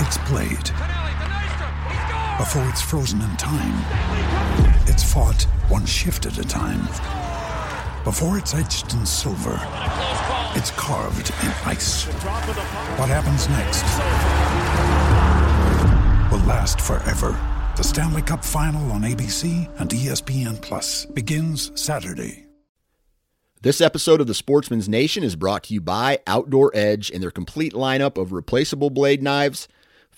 it's played. Before it's frozen in time, it's fought one shift at a time. Before it's etched in silver, it's carved in ice. What happens next will last forever. The Stanley Cup Final on ABC and ESPN Plus begins Saturday. This episode of the Sportsman's Nation is brought to you by Outdoor Edge and their complete lineup of replaceable blade knives,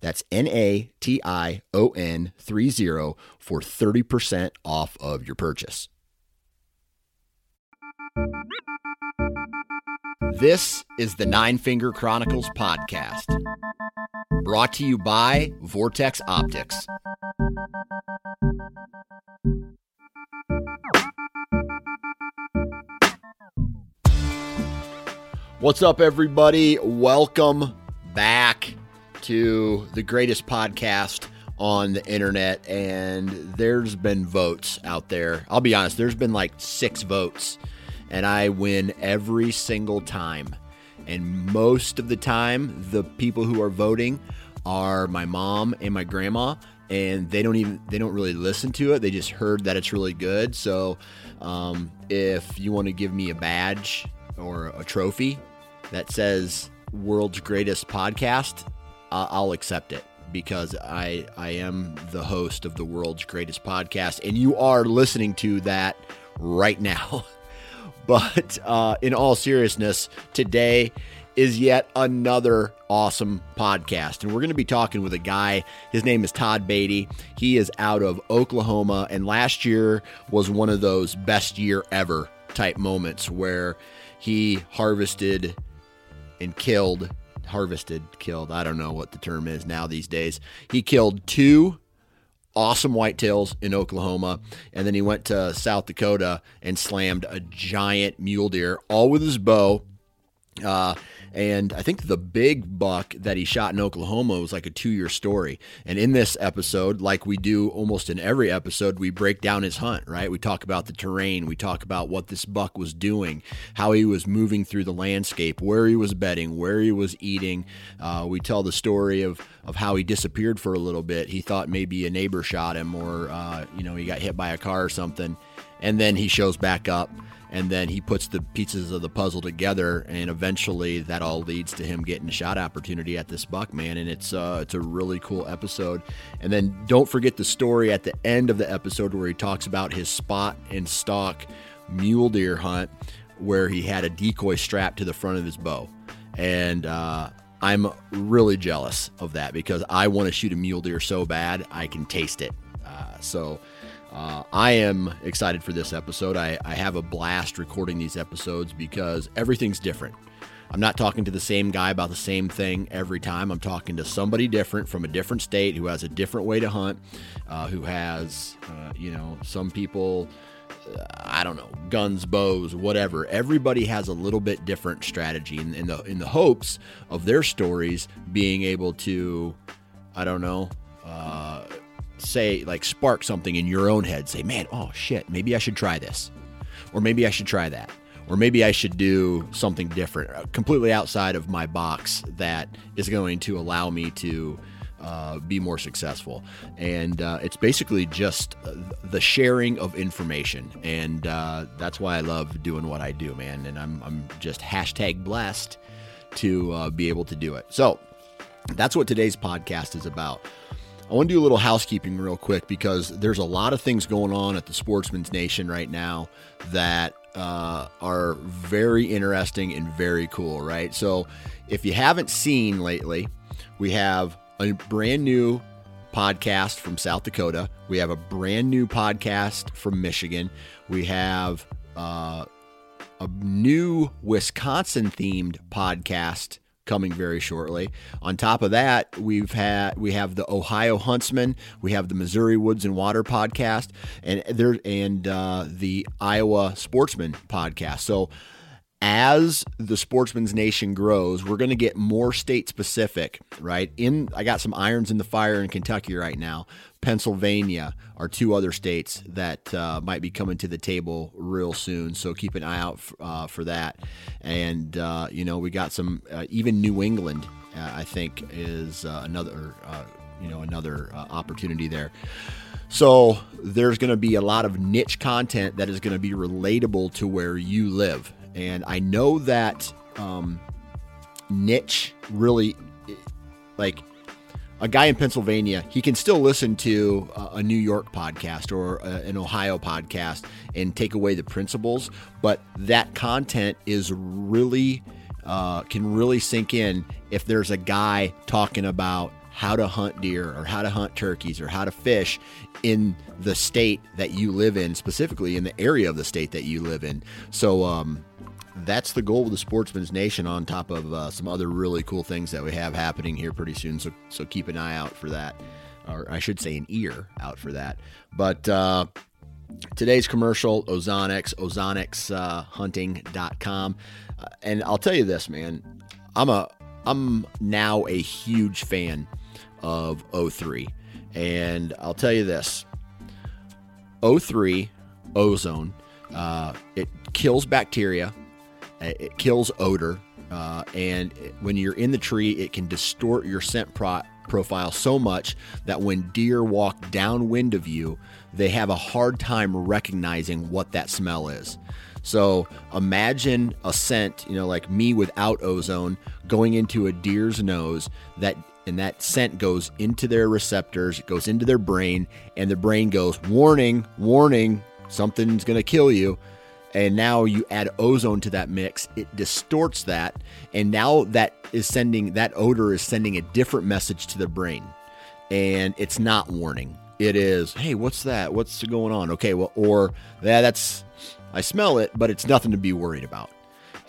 That's N A T I O N 30 for 30% off of your purchase. This is the Nine Finger Chronicles podcast, brought to you by Vortex Optics. What's up, everybody? Welcome back to the greatest podcast on the internet. And there's been votes out there. I'll be honest, there's been like six votes, and I win every single time. And most of the time, the people who are voting are my mom and my grandma and they don't even they don't really listen to it they just heard that it's really good so um, if you want to give me a badge or a trophy that says world's greatest podcast i'll accept it because i i am the host of the world's greatest podcast and you are listening to that right now but uh, in all seriousness today is yet another awesome podcast. And we're going to be talking with a guy. His name is Todd Beatty. He is out of Oklahoma. And last year was one of those best year ever type moments where he harvested and killed, harvested, killed. I don't know what the term is now these days. He killed two awesome whitetails in Oklahoma. And then he went to South Dakota and slammed a giant mule deer, all with his bow. Uh, and I think the big buck that he shot in Oklahoma was like a two year story. And in this episode, like we do almost in every episode, we break down his hunt, right? We talk about the terrain, we talk about what this buck was doing, how he was moving through the landscape, where he was bedding, where he was eating. Uh, we tell the story of, of how he disappeared for a little bit. He thought maybe a neighbor shot him or, uh, you know, he got hit by a car or something. And then he shows back up and then he puts the pieces of the puzzle together and eventually that all leads to him getting a shot opportunity at this buck man and it's uh, it's a really cool episode. And then don't forget the story at the end of the episode where he talks about his spot and stock mule deer hunt where he had a decoy strapped to the front of his bow. And uh, i'm really jealous of that because i want to shoot a mule deer so bad i can taste it. Uh, so uh, I am excited for this episode. I, I have a blast recording these episodes because everything's different. I'm not talking to the same guy about the same thing every time. I'm talking to somebody different from a different state who has a different way to hunt, uh, who has, uh, you know, some people, uh, I don't know, guns, bows, whatever. Everybody has a little bit different strategy in, in the in the hopes of their stories being able to, I don't know, uh, say like spark something in your own head. Say, man, oh shit, maybe I should try this, or maybe I should try that, or maybe I should do something different, uh, completely outside of my box that is going to allow me to. Uh, be more successful. And uh, it's basically just uh, the sharing of information. And uh, that's why I love doing what I do, man. And I'm, I'm just hashtag blessed to uh, be able to do it. So that's what today's podcast is about. I want to do a little housekeeping real quick because there's a lot of things going on at the Sportsman's Nation right now that uh, are very interesting and very cool, right? So, if you haven't seen lately, we have a brand new podcast from South Dakota. We have a brand new podcast from Michigan. We have uh, a new Wisconsin themed podcast coming very shortly. On top of that, we've had we have the Ohio Huntsman, we have the Missouri Woods and Water podcast, and there and uh, the Iowa Sportsman podcast. So as the sportsman's nation grows we're going to get more state specific right? In i got some irons in the fire in kentucky right now. Pennsylvania are two other states that uh, might be coming to the table real soon so keep an eye out f- uh, for that. And uh, you know we got some uh, even new england uh, i think is uh, another you know another opportunity there. So there's going to be a lot of niche content that is going to be relatable to where you live and I know that um, niche really, like a guy in Pennsylvania, he can still listen to a New York podcast or an Ohio podcast and take away the principles, but that content is really uh, can really sink in if there's a guy talking about how to hunt deer or how to hunt turkeys or how to fish in the state that you live in, specifically in the area of the state that you live in. So, um, that's the goal of the Sportsman's Nation. On top of uh, some other really cool things that we have happening here pretty soon, so so keep an eye out for that, or I should say an ear out for that. But uh, today's commercial, Ozonics, OzonicsHunting.com, uh, and I'll tell you this, man, I'm a I'm now a huge fan of O3, and I'll tell you this, O3 ozone. Uh, it kills bacteria uh, it kills odor, uh, and when you're in the tree, it can distort your scent pro- profile so much that when deer walk downwind of you, they have a hard time recognizing what that smell is. So imagine a scent, you know, like me without ozone going into a deer's nose that and that scent goes into their receptors, it goes into their brain, and the brain goes, warning, warning, something's gonna kill you and now you add ozone to that mix it distorts that and now that is sending that odor is sending a different message to the brain. And it's not warning. It is hey what's that? What's going on? Okay well or yeah, that's i smell it but it's nothing to be worried about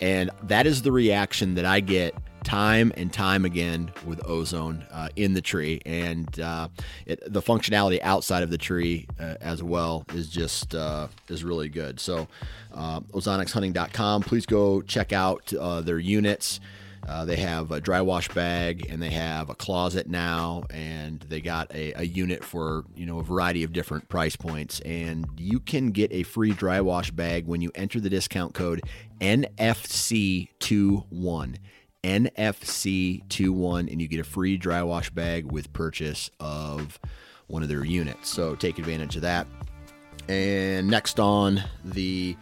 and that is the reaction that i get time and time again with ozone uh, in the tree, and uh, it, the functionality outside of the tree uh, as well is just uh, is really good. So, uh, ozonicshunting.com. Please go check out uh, their units. Uh, they have a dry wash bag and they have a closet now, and they got a, a, unit for you know a variety of different price points. And you can get a free dry wash bag when you enter the discount code NFC21. NFC21, and you get a free dry wash bag with purchase of one of their units. So take advantage of that. And next on the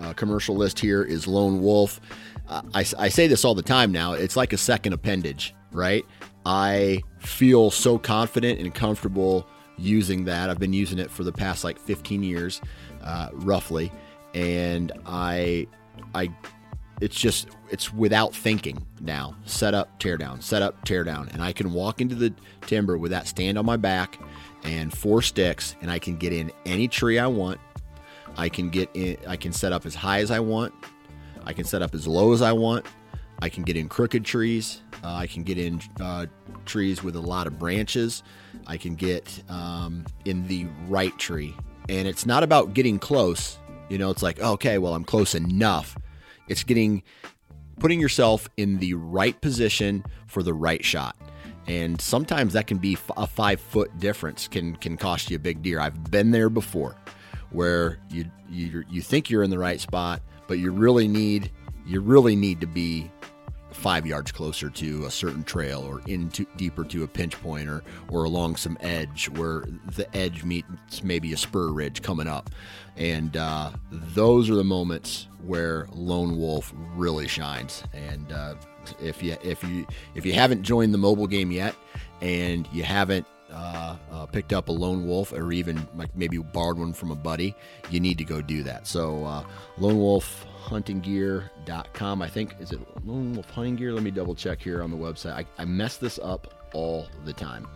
uh, commercial list here is Lone Wolf. I, I say this all the time now. It's like a second appendage, right? I feel so confident and comfortable using that. I've been using it for the past like 15 years, uh, roughly, and I I it's just it's without thinking now. Set up, tear down, set up, tear down, and I can walk into the timber with that stand on my back and four sticks, and I can get in any tree I want. I can get in. I can set up as high as I want. I can set up as low as I want. I can get in crooked trees. Uh, I can get in uh, trees with a lot of branches. I can get um, in the right tree, and it's not about getting close. You know, it's like okay, well, I'm close enough it's getting putting yourself in the right position for the right shot. and sometimes that can be a five foot difference can can cost you a big deer. I've been there before, where you you you think you're in the right spot, but you really need you really need to be five yards closer to a certain trail or into deeper to a pinch point or, or along some edge where the edge meets maybe a spur ridge coming up. And uh, those are the moments where Lone Wolf really shines. And uh, if you if you if you haven't joined the mobile game yet, and you haven't uh, uh, picked up a lone wolf or even like maybe borrowed one from a buddy, you need to go do that. So, uh, lone wolf hunting huntinggear.com. I think, is it Lone Wolf Hunting Gear? Let me double check here on the website. I, I mess this up all the time.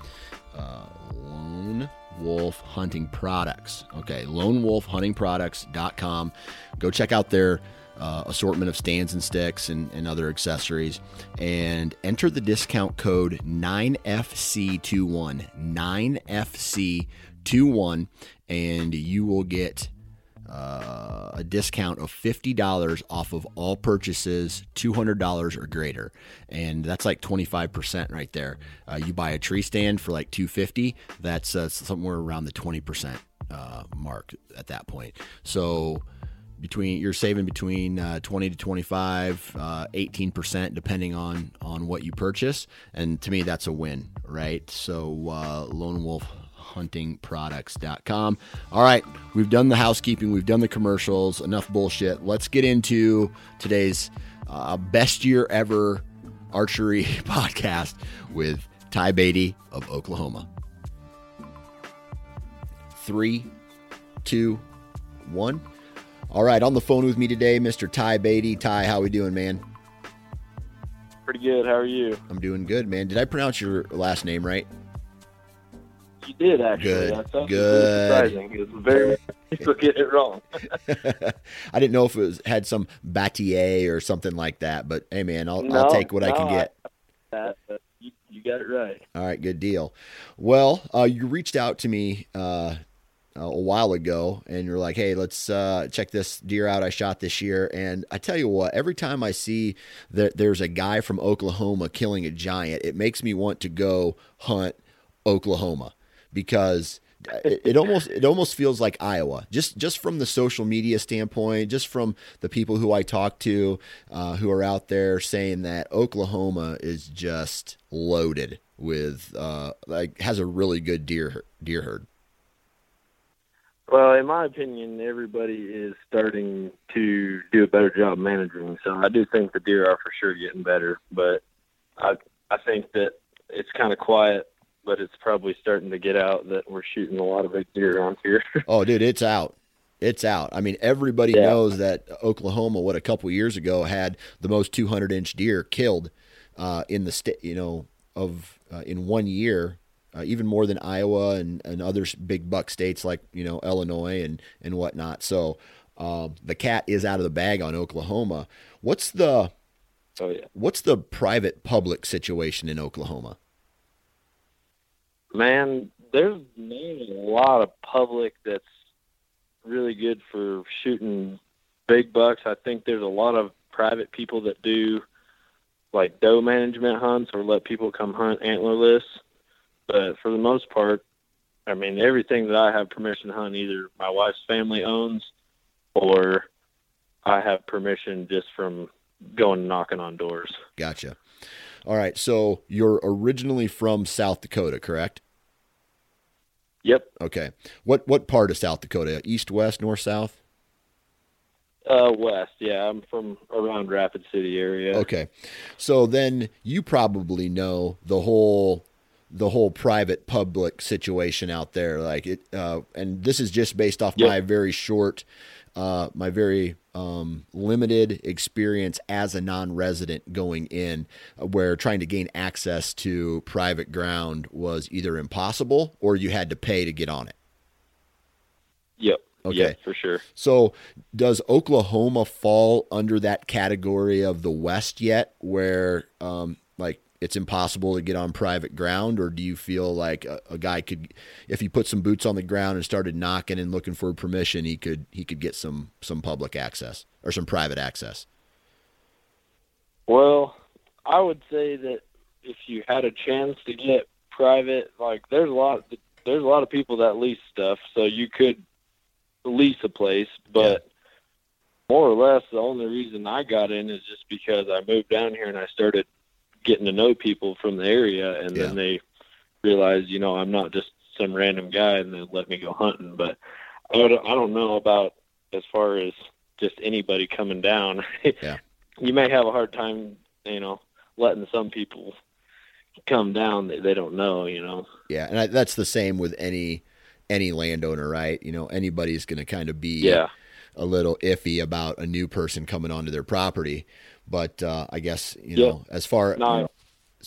Uh, Lone Wolf Hunting Products. Okay, Lone Wolf Hunting Products.com. Go check out their uh, assortment of stands and sticks and, and other accessories. And enter the discount code 9FC21. 9FC21 and you will get uh, a discount of $50 off of all purchases $200 or greater. And that's like 25% right there. Uh, you buy a tree stand for like 250 that's uh, somewhere around the 20% uh, mark at that point. So between you're saving between uh, 20 to 25 18% uh, depending on on what you purchase and to me that's a win right so lone wolf huntingproducts.com. All right, we've done the housekeeping, we've done the commercials, enough bullshit. Let's get into today's uh, best year ever archery podcast with Ty Beatty of Oklahoma. Three, two, one. All right, on the phone with me today, Mr. Ty Beatty. Ty, how we doing, man? Pretty good. How are you? I'm doing good, man. Did I pronounce your last name right? you did actually. Good. That's Good. surprising. It was very people get it wrong. I didn't know if it was had some Battier or something like that, but hey, man, I'll, no, I'll take what no, I can get. I, you, got it right. All right, good deal. Well, uh, you reached out to me uh, a while ago, and you're like, "Hey, let's uh, check this deer out I shot this year." And I tell you what, every time I see that there's a guy from Oklahoma killing a giant, it makes me want to go hunt Oklahoma because it, it, almost it almost feels like Iowa. Just just from the social media standpoint, just from the people who I talk to uh, who are out there saying that Oklahoma is just loaded with uh, like has a really good deer deer herd. Well, in my opinion, everybody is starting to do a better job managing. So I do think the deer are for sure getting better, but I I think that it's kind of quiet but it's probably starting to get out that we're shooting a lot of big deer around here. oh, dude, it's out. It's out. I mean, everybody yeah. knows that Oklahoma, what a couple years ago had the most 200 inch deer killed uh, in the state, you know, of uh, in one year, uh, even more than Iowa and, and other big buck states like you know Illinois and and whatnot. So um, the cat is out of the bag on Oklahoma. What's the oh yeah What's the private public situation in Oklahoma? Man, there's a lot of public that's really good for shooting big bucks. I think there's a lot of private people that do like doe management hunts or let people come hunt antlerless. But for the most part, I mean, everything that I have permission to hunt, either my wife's family owns or I have permission just from going knocking on doors. Gotcha. All right. So you're originally from South Dakota, correct? Yep. Okay. What what part of South Dakota? East, west, north, south? Uh, west. Yeah, I'm from around Rapid City area. Okay. So then you probably know the whole the whole private public situation out there like it uh, and this is just based off yep. my very short uh, my very um, limited experience as a non-resident going in, uh, where trying to gain access to private ground was either impossible or you had to pay to get on it. Yep. Okay. Yeah, for sure. So, does Oklahoma fall under that category of the West yet, where um, like it's impossible to get on private ground, or do you feel like a, a, guy could, if he put some boots on the ground and started knocking and looking for permission, he could he could get some some public access or some private access? Well, I would say that if you had a chance to get private, like there's a lot there's a lot of people that lease stuff, so you could lease a place, but more or less the only reason I got in is just because I moved down here and I started getting to know people from the area and Yeah. then they realized, you know, I'm not just some random guy and they let me go hunting, but I don't, I don't know about as far as just anybody coming down. Yeah. you may have a hard time, you know, letting some people come down that they don't know, you know. Yeah, and I, that's the same with any any landowner, right? You know, anybody's going to kind of be Yeah. a little iffy about a new person coming onto their property. But uh, I guess you Yeah. know, as far No, I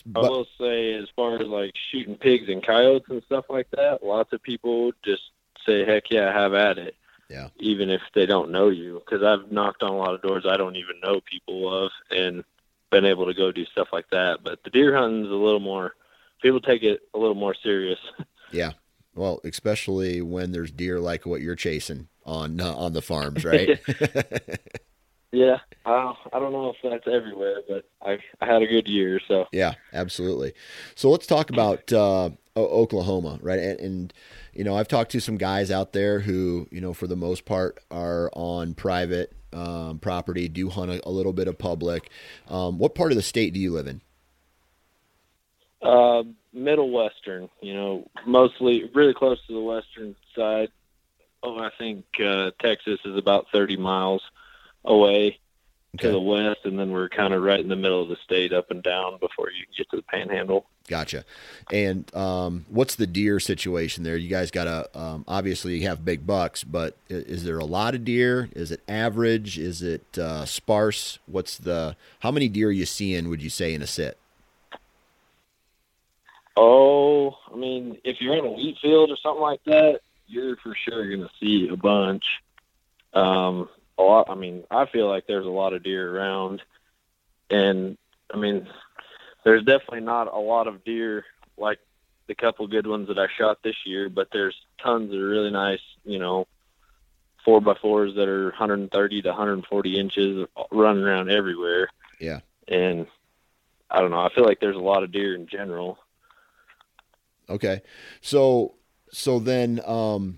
but, will say, as far as like shooting pigs and coyotes and stuff like that, lots of people just say, "Heck yeah, have at it." Yeah. Even if they don't know you, because I've knocked on a lot of doors I don't even know people of, and been able to go do stuff like that. But the deer hunting's a little more. People take it a little more serious. yeah, well, especially when there's deer like what you're chasing on uh, on the farms, right? yeah, I I don't know if that's everywhere, but I I had a good year, so Yeah, absolutely. So let's talk about uh, Oklahoma, right? And, and you know, I've talked to some guys out there who, you know, for the most part, are on private um, property, do hunt a, a little bit of public. Um, what part of the state do you live in? Uh, middle western, you know, mostly really close to the western side. Oh, I think uh, Texas is about 30 miles away to the west, and then we're kind of right in the middle of the state, up and down before you get to the Panhandle. Gotcha. And um, what's the deer situation there? You guys got to um, obviously you have big bucks, but i- is there a lot of deer? Is it average? Is it uh, sparse? What's the how many deer are you seeing? Would you say in a sit? Oh, I mean, if you're in a wheat field or something like that, you're for sure going to see a bunch. Um, a lot. I mean, I feel like there's a lot of deer around, and I mean, there's definitely not a lot of deer like the couple good ones that I shot this year, but there's tons of really nice, you know, four by fours that are 130 to 140 inches running around everywhere. Yeah. And I don't know. I feel like there's a lot of deer in general. Okay. So so then um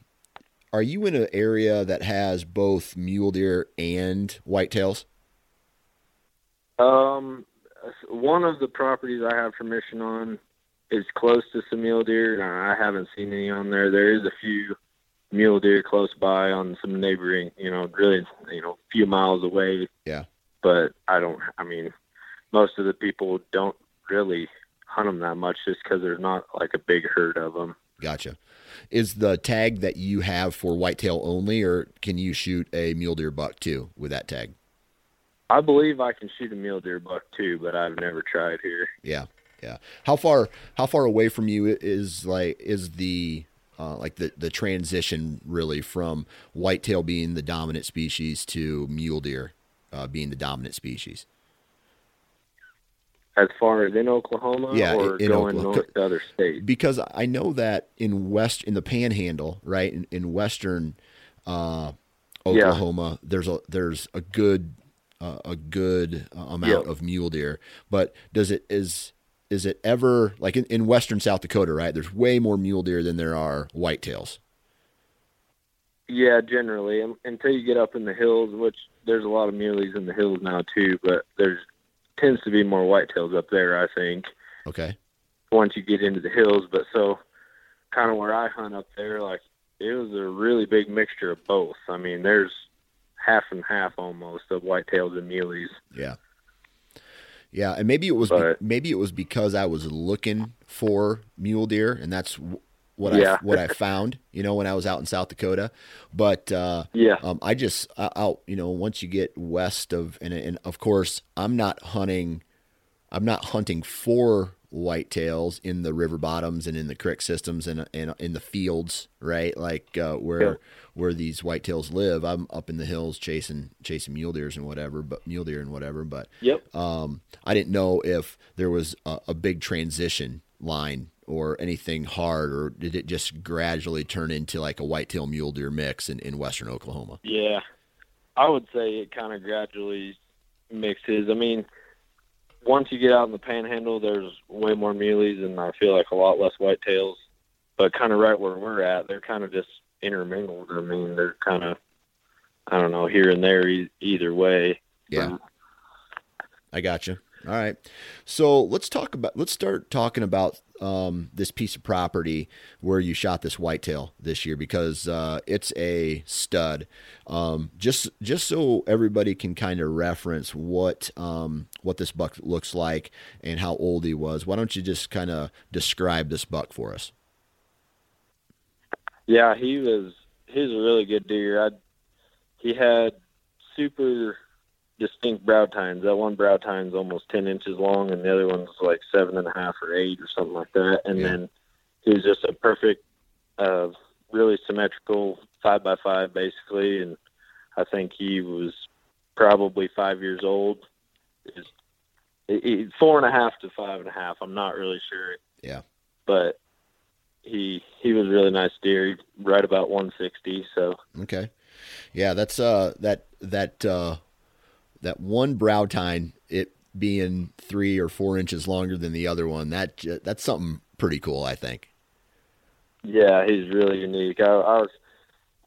are you in an area that has both mule deer and whitetails? Um, one of the properties I have permission on is close to some mule deer, and I haven't seen any on there. There is a few mule deer close by on some neighboring, you know, really, you know, a few miles away. Yeah. But I don't. I mean, most of the people don't really hunt them that much, just because there's not like a big herd of them. Gotcha. Is the tag that you have for whitetail only or can you shoot a mule deer buck too with that tag? I believe I can shoot a mule deer buck too, but I've never tried here. Yeah. Yeah. How far how far away from you is like is the uh, like the the transition really from whitetail being the dominant species to mule deer uh, being the dominant species? As far as in Oklahoma, Yeah, or in going Oklahoma. north to other states. because I know that in west in the Panhandle, right in, in western uh, Yeah. Oklahoma, there's a there's a good uh, a good uh, amount Yeah. of mule deer. But does it is is it ever like in, in western South Dakota, right? There's way more mule deer than there are whitetails. Yeah, generally, until you get up in the hills, which there's a lot of muleys in the hills now too, but there's tends to be more whitetails up there. I think Okay, once you get into the hills, but so kind of where I hunt up there, like it was a really big mixture of both. I mean, there's half and half almost of whitetails and muleys. yeah, yeah, and maybe it was be- But- maybe it was because I was looking for mule deer, and that's what Yeah. I what I found. You know, when I was out in South Dakota, but. uh Yeah, Um, I just I- out you know once you get west of and and of course I'm not hunting, I'm not hunting for whitetails in the river bottoms and in the creek systems and and in the fields right like uh, where Yeah. where these whitetails live. I'm up in the hills chasing chasing mule deers and whatever, but mule deer and whatever. But yep. um, I didn't know if there was a, a big transition line or anything hard, or did it just gradually turn into like a whitetail mule deer mix in, in western Oklahoma? Yeah, I would say it kind of gradually mixes. I mean, once you get out in the panhandle, there's way more muleys and I feel like a lot less whitetails. But kind of right where we're at, they're kind of just intermingled. I mean, they're kind of, I don't know, here and there e- either way. Yeah. Um, I got you. All right. So let's talk about, let's start talking about um, this piece of property where you shot this whitetail this year because uh, it's a stud. Um, just just so everybody can kind of reference what um, what this buck looks like and how old he was. Why don't you just kind of describe this buck for us? Yeah, he was he was a really good deer. I he had super distinct brow tines. That one brow tine's almost ten inches long, and the other one's like seven and a half or eight or something like that. And Yeah. then he was just a perfect, uh, really symmetrical five by five, basically. And I think he was probably five years old. Is he- he- four and a half to five and a half. I'm not really sure. Yeah. But he he was a really nice deer, right about 160. So Okay. Yeah, that's uh that that uh that one brow tine it being three or four inches longer than the other one. That that's something pretty cool, I think. Yeah, he's really unique. I, I was,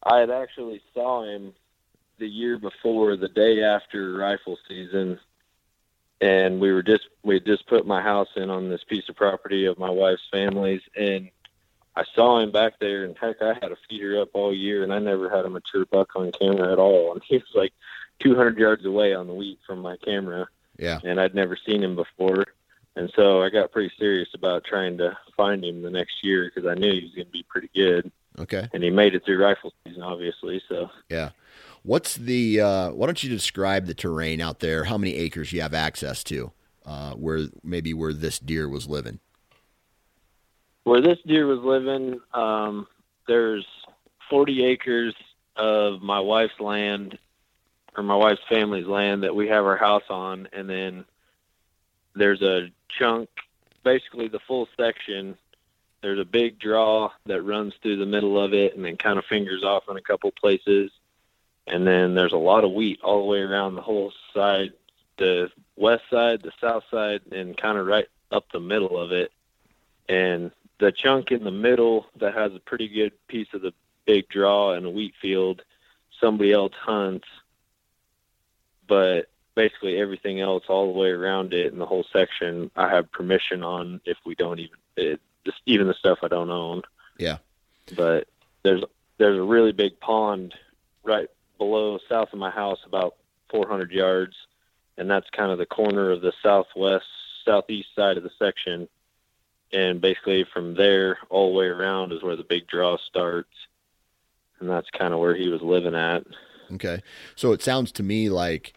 I had actually saw him the year before, the day after rifle season, and we were just we had just put my house in on this piece of property of my wife's family's, and I saw him back there, and heck, I had a feeder up all year, and I never had a mature buck on camera at all, and he was like 200 yards away on the wheat from my camera Yeah. and I'd never seen him before. And so I got pretty serious about trying to find him the next year because I knew he was going to be pretty good. Okay. And he made it through rifle season, obviously. So Yeah. What's the uh why don't you describe the terrain out there? How many acres you have access to? Uh where maybe where this deer was living. where this deer was living, um, there's 40 acres of my wife's land or my wife's family's land that we have our house on, and then there's a chunk, basically the full section. There's a big draw that runs through the middle of it, and then kind of fingers off in a couple places. And then there's a lot of wheat all the way around the whole side, the west side, the south side, and kind of right up the middle of it. And the chunk in the middle that has a pretty good piece of the big draw and a wheat field, somebody else hunts, but basically everything else all the way around it and the whole section I have permission on if we don't even it, just even the stuff I don't own. Yeah. But there's there's a really big pond right below south of my house about 400 yards and that's kind of the corner of the southwest southeast side of the section and basically from there all the way around is where the big draw starts and that's kind of where he was living at Okay. So it sounds to me like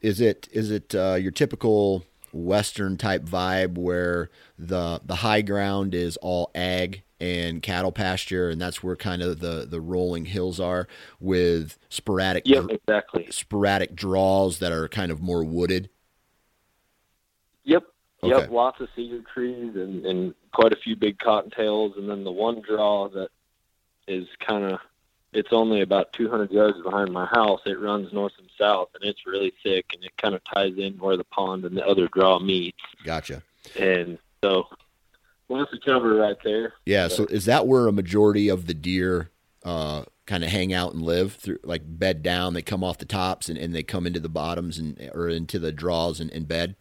is it is it uh, your typical western type vibe where the the high ground is all ag and cattle pasture and that's where kind of the the rolling hills are with sporadic yep exactly sporadic draws that are kind of more wooded. Yep. Okay. Yep. Lots of cedar trees and, and quite a few big cottontails, and then the one draw that is kind of it's only about 200 yards behind my house. It runs north and south, and it's really thick, and it kind of ties in where the pond and the other draw meet. Gotcha. And so, lots of cover right there. Yeah. So is that where a majority of the deer uh, kind of hang out and live through, like bed down? They come off the tops and, and they come into the bottoms and or into the draws and, and bed.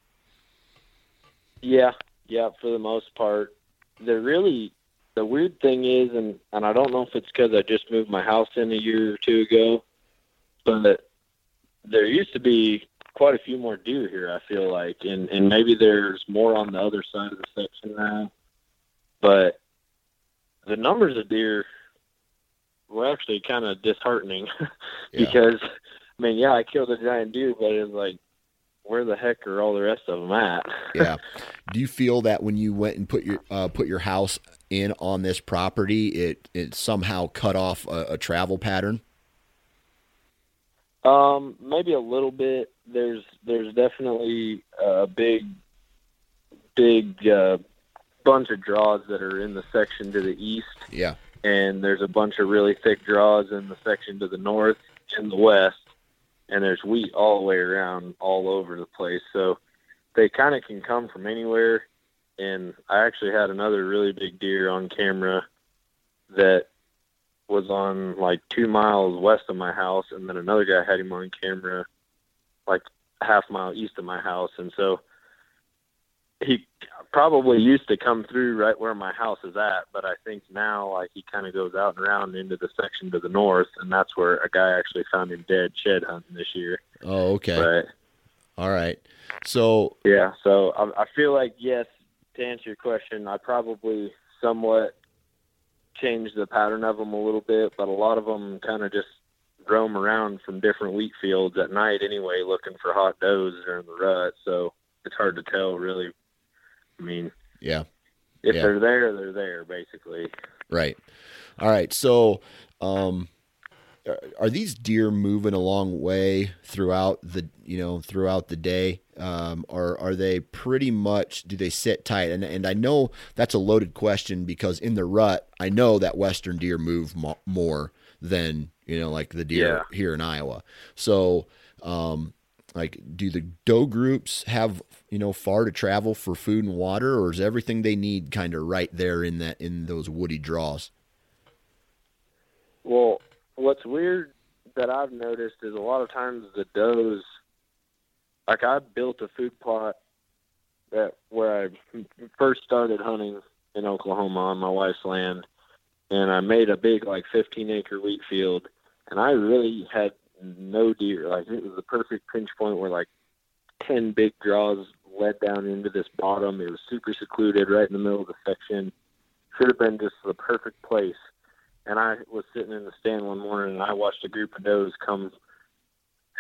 Yeah, yeah, for the most part. They're really the weird thing is, and and I don't know if it's because I just moved my house in a year or two ago, but there used to be quite a few more deer here. I feel like, and and maybe there's more on the other side of the section now, but the numbers of deer were actually kind of disheartening Yeah. because I mean, yeah, I killed a giant deer, but it's like, where the heck are all the rest of them at? yeah. Do you feel that when you went and put your uh, put your house in on this property, it it somehow cut off a, a travel pattern? Um, maybe a little bit. There's there's definitely a big big uh, bunch of draws that are in the section to the east, Yeah. and there's a bunch of really thick draws in the section to the north and the west, and there's wheat all the way around, all over the place. So they kind of can come from anywhere. And I actually had another really big deer on camera that was on like two miles west of my house, and then another guy had him on camera like half mile east of my house, and so he probably used to come through right where my house is at, but I think now like he kind of goes out and around into the section to the north, and that's where a guy actually found him dead shed hunting this year. Oh, okay. But All right. So yeah, so I, I feel like yes, to answer your question, I probably somewhat changed the pattern of them a little bit, but a lot of them kind of just roam around from different wheat fields at night anyway, looking for hot does during the rut. So it's hard to tell really. I mean, yeah, if Yeah. they're there, they're there basically. right. All right. So, um, are- are these deer moving a long way throughout the you know throughout the day, um, or are they pretty much do they sit tight? And and I know that's a loaded question because in the rut, I know that western deer move mo- more than you know like the deer here in Iowa. So, um, like, do the doe groups have you know far to travel for food and water, or is everything they need kind of right there in that in those woody draws? Well, what's weird that I've noticed is a lot of times the does, like I built a food plot that where I first started hunting in Oklahoma on my wife's land, and I made a big like 15 acre wheat field, and I really had no deer. Like it was the perfect pinch point where like 10 big draws led down into this bottom. It was super secluded, right in the middle of the section. Should have been just the perfect place and I was sitting in the stand one morning and I watched a group of does come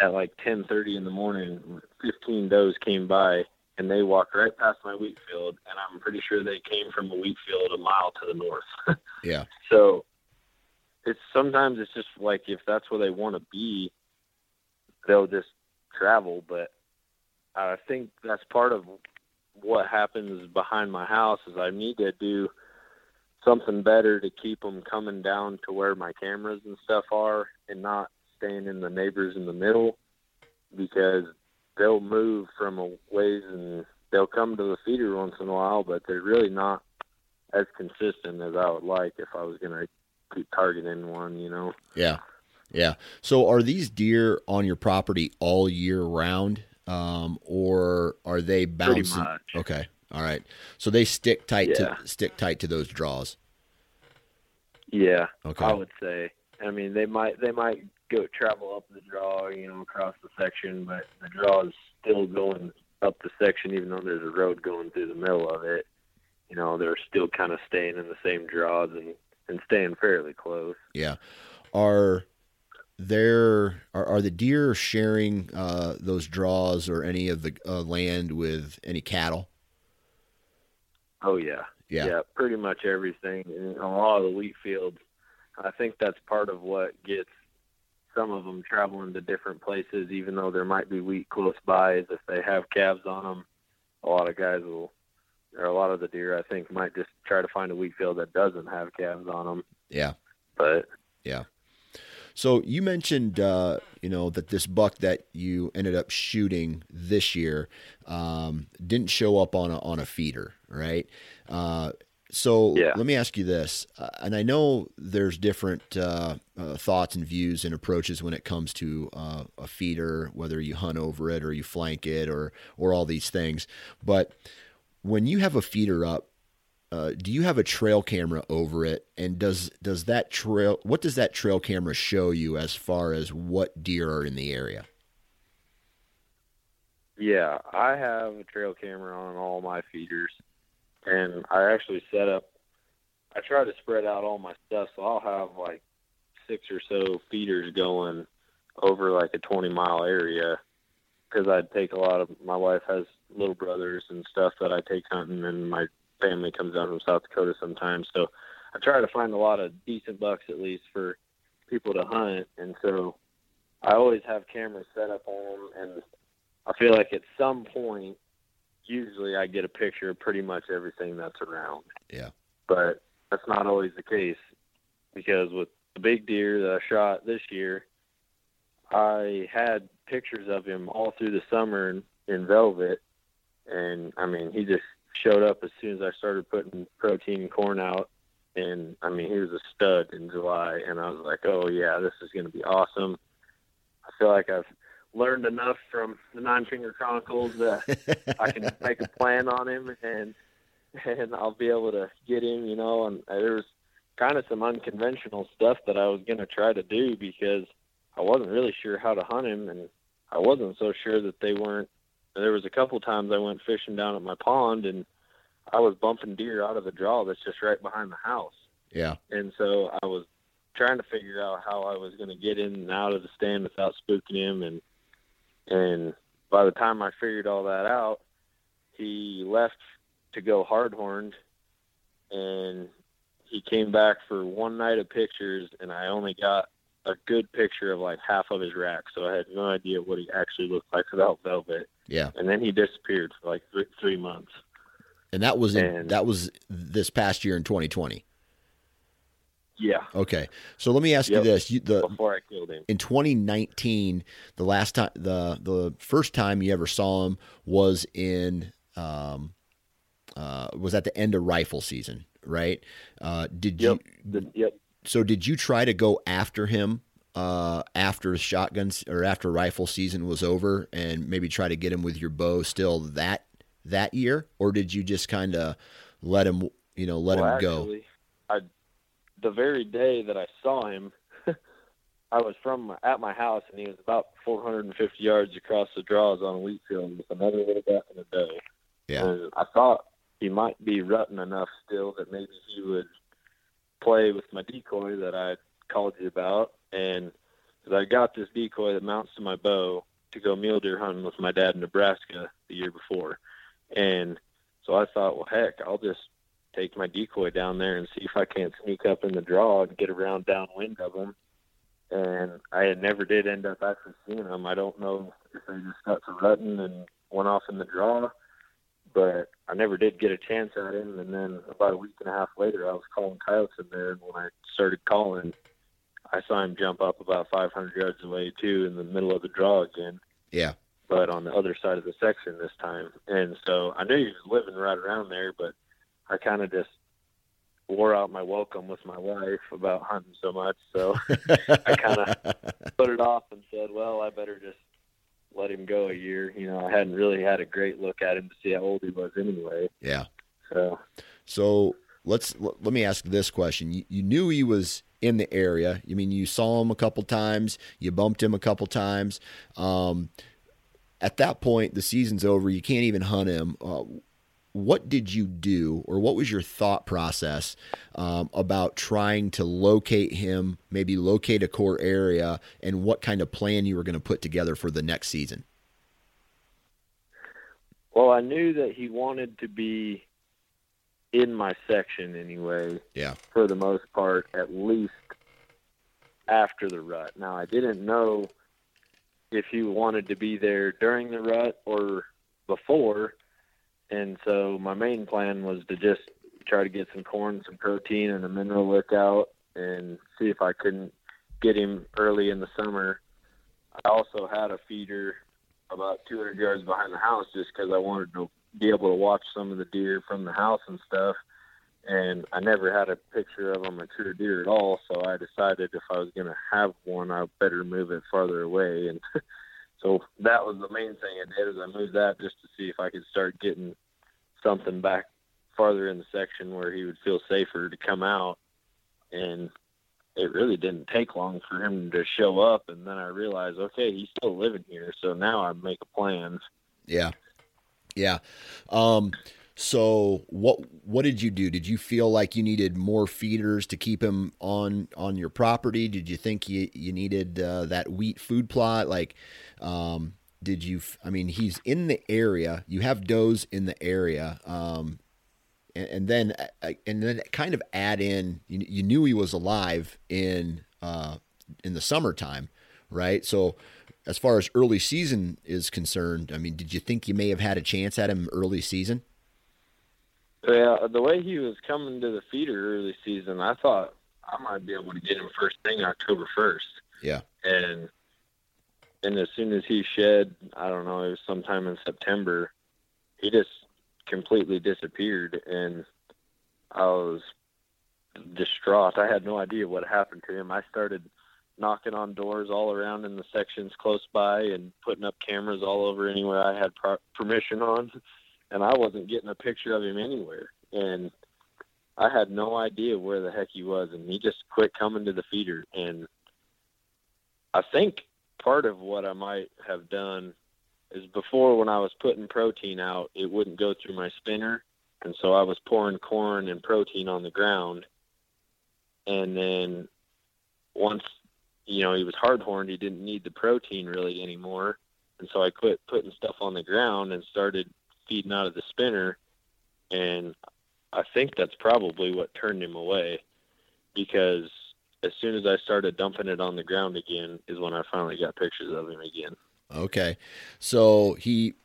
at like 10:30 in the morning. 15 does came by and they walked right past my wheat field and I'm pretty sure they came from a wheat field a mile to the north. Yeah, so it's sometimes it's just like if that's where they want to be, they'll just travel. But I think that's part of what happens behind my house is I need to do something better to keep them coming down to where my cameras and stuff are and not staying in the neighbors in the middle because they'll move from a ways and they'll come to the feeder once in a while, but they're really not as consistent as I would like if I was going to keep targeting one, you know. yeah, yeah. So, are these deer on your property all year round, um, or are they Pretty bouncing? much. Okay, all right. So they stick tight Yeah. to stick tight to those draws. Yeah, Okay. I would say. I mean, they might they might go travel up the draw, you know, across the section, but the draw is still going up the section, even though there's a road going through the middle of it. You know, they're still kind of staying in the same draws and and staying fairly close. Yeah. Are there are, are the deer sharing uh, those draws or any of the uh, land with any cattle? Oh yeah. Yeah. yeah pretty much everything. And a lot of the wheat fields, I think that's part of what gets some of them traveling to different places, even though there might be wheat close by. Is if they have calves on them, a lot of guys will, or a lot of the deer, I think, might just try to find a wheat field that doesn't have calves on them. Yeah. But So you mentioned, uh, you know, that this buck that you ended up shooting this year um, didn't show up on a on a feeder, right? Uh, so Yeah. let me ask you this, uh, and I know there's different uh, uh, thoughts and views and approaches when it comes to uh, a feeder, whether you hunt over it or you flank it or or all these things. But when you have a feeder up, uh, do you have a trail camera over it and does does that trail what does that trail camera show you as far as what deer are in the area Yeah, I have a trail camera on all my feeders, and I actually set up. I try to spread out all my stuff, so I'll have like six or so feeders going over like a 20 mile area because I'd take a lot of. My wife has little brothers and stuff that I take hunting, and my family comes down from South Dakota sometimes. So I try to find a lot of decent bucks at least for people to hunt, and so I always have cameras set up on them and I feel like at some point, usually I get a picture of pretty much everything that's around. Yeah. But that's not always the case because with the big deer that I shot this year, I had pictures of him all through the summer in, in velvet, and I mean, he just showed up as soon as I started putting protein and corn out, and I mean, he was a stud in July, and I was like, oh yeah, this is going to be awesome. I feel like I've learned enough from the Nine Finger Chronicles that I can make a plan on him, and and I'll be able to get him, you know. And there was kind of some unconventional stuff that I was going to try to do because I wasn't really sure how to hunt him, and I wasn't so sure that they weren't. There was a couple times I went fishing down at my pond, and I was bumping deer out of the draw that's just right behind the house. Yeah. And so I was trying to figure out how I was going to get in and out of the stand without spooking him, and and by the time I figured all that out, he left to go hardhorned, and he came back for one night of pictures, and I only got a good picture of like half of his rack, so I had no idea what he actually looked like without velvet. Yeah. And then he disappeared for like three, three months. And that was in, And- that was this past year in 2020. Yeah, Okay. So let me ask you this: you, the before I killed him. in 2019, the last time, the the first time you ever saw him was in, um, uh, was at the end of rifle season, right? Uh, did Yep. you? The, yep. So did you try to go after him uh, after shotguns or after rifle season was over, and maybe try to get him with your bow still that that year, or did you just kind of let him, you know, let well, him go? I the very day that I saw him, I was from at my house, and he was about 450 yards across the draws on a wheat field with another little buck in the doe. Yeah. And I thought he might be rutting enough still that maybe he would play with my decoy that I called you about. And I got this decoy that mounts to my bow to go mule deer hunting with my dad in Nebraska the year before. And so I thought, well, heck, I'll just take my decoy down there and see if I can't sneak up in the draw and get around downwind of them. And I never did end up actually seeing them. I don't know if they just got to rutting and went off in the draw but I never did get a chance at him. And then about a week and a half later, I was calling coyotes in there, and when I started calling, I saw him jump up about 500 yards away too, in the middle of the draw again, Yeah. but on the other side of the section this time. And so I knew he was living right around there, but I kind of just wore out my welcome with my wife about hunting so much, so I kind of put it off and said, well, I better just let him go a year. You know, I hadn't really had a great look at him to see how old he was anyway. yeah. So So let's let let me ask this question: you, you knew he was in the area. I mean, you saw him a couple times. You bumped him a couple times. Um, at that point, the season's over. You can't even hunt him. Uh, what did you do, or what was your thought process um, about trying to locate him? Maybe locate a core area, and what kind of plan you were going to put together for the next season? Well, I knew that he wanted to be in my section anyway, Yeah, for the most part, at least after the rut. Now, I didn't know if he wanted to be there during the rut or before, and so my main plan was to just try to get some corn, some protein, and a mineral lick out, and see if I couldn't get him early in the summer. I also had a feeder about 200 yards behind the house just because I wanted to be able to watch some of the deer from the house and stuff. And I never had a picture of a mature deer at all, so I decided if I was going to have one, I better move it farther away. And so that was the main thing I did is I moved that just to see if I could start getting something back farther in the section where he would feel safer to come out. And it really didn't take long for him to show up and then I realized, okay, he's still living here, so now I make a plan. Yeah. Yeah. Um, so what what did you do? Did you feel like you needed more feeders to keep him on on your property? Did you think you you needed uh, that wheat food plot? Like, um, did you? I mean, he's in the area. You have does in the area. Um, and, and then uh, and then kind of add in. You, you knew he was alive in uh, in the summertime, right? So as far as early season is concerned, I mean, did you think you may have had a chance at him early season? Yeah, the way he was coming to the feeder early season, I thought I might be able to get him first thing October first. Yeah. And and as soon as he shed, I don't know, it was sometime in September, he just completely disappeared, and I was distraught. I had no idea what happened to him. I started knocking on doors all around in the sections close by and putting up cameras all over anywhere I had pro- permission on, and I wasn't getting a picture of him anywhere. And I had no idea where the heck he was, and he just quit coming to the feeder. And I think part of what I might have done is before when I was putting protein out, it wouldn't go through my spinner, and so I was pouring corn and protein on the ground. And then once you know he was hard horned, he didn't need the protein really anymore, and so I quit putting stuff on the ground and started feeding out of the spinner. And I think that's probably what turned him away because as soon as I started dumping it on the ground again is when I finally got pictures of him again. Okay. So he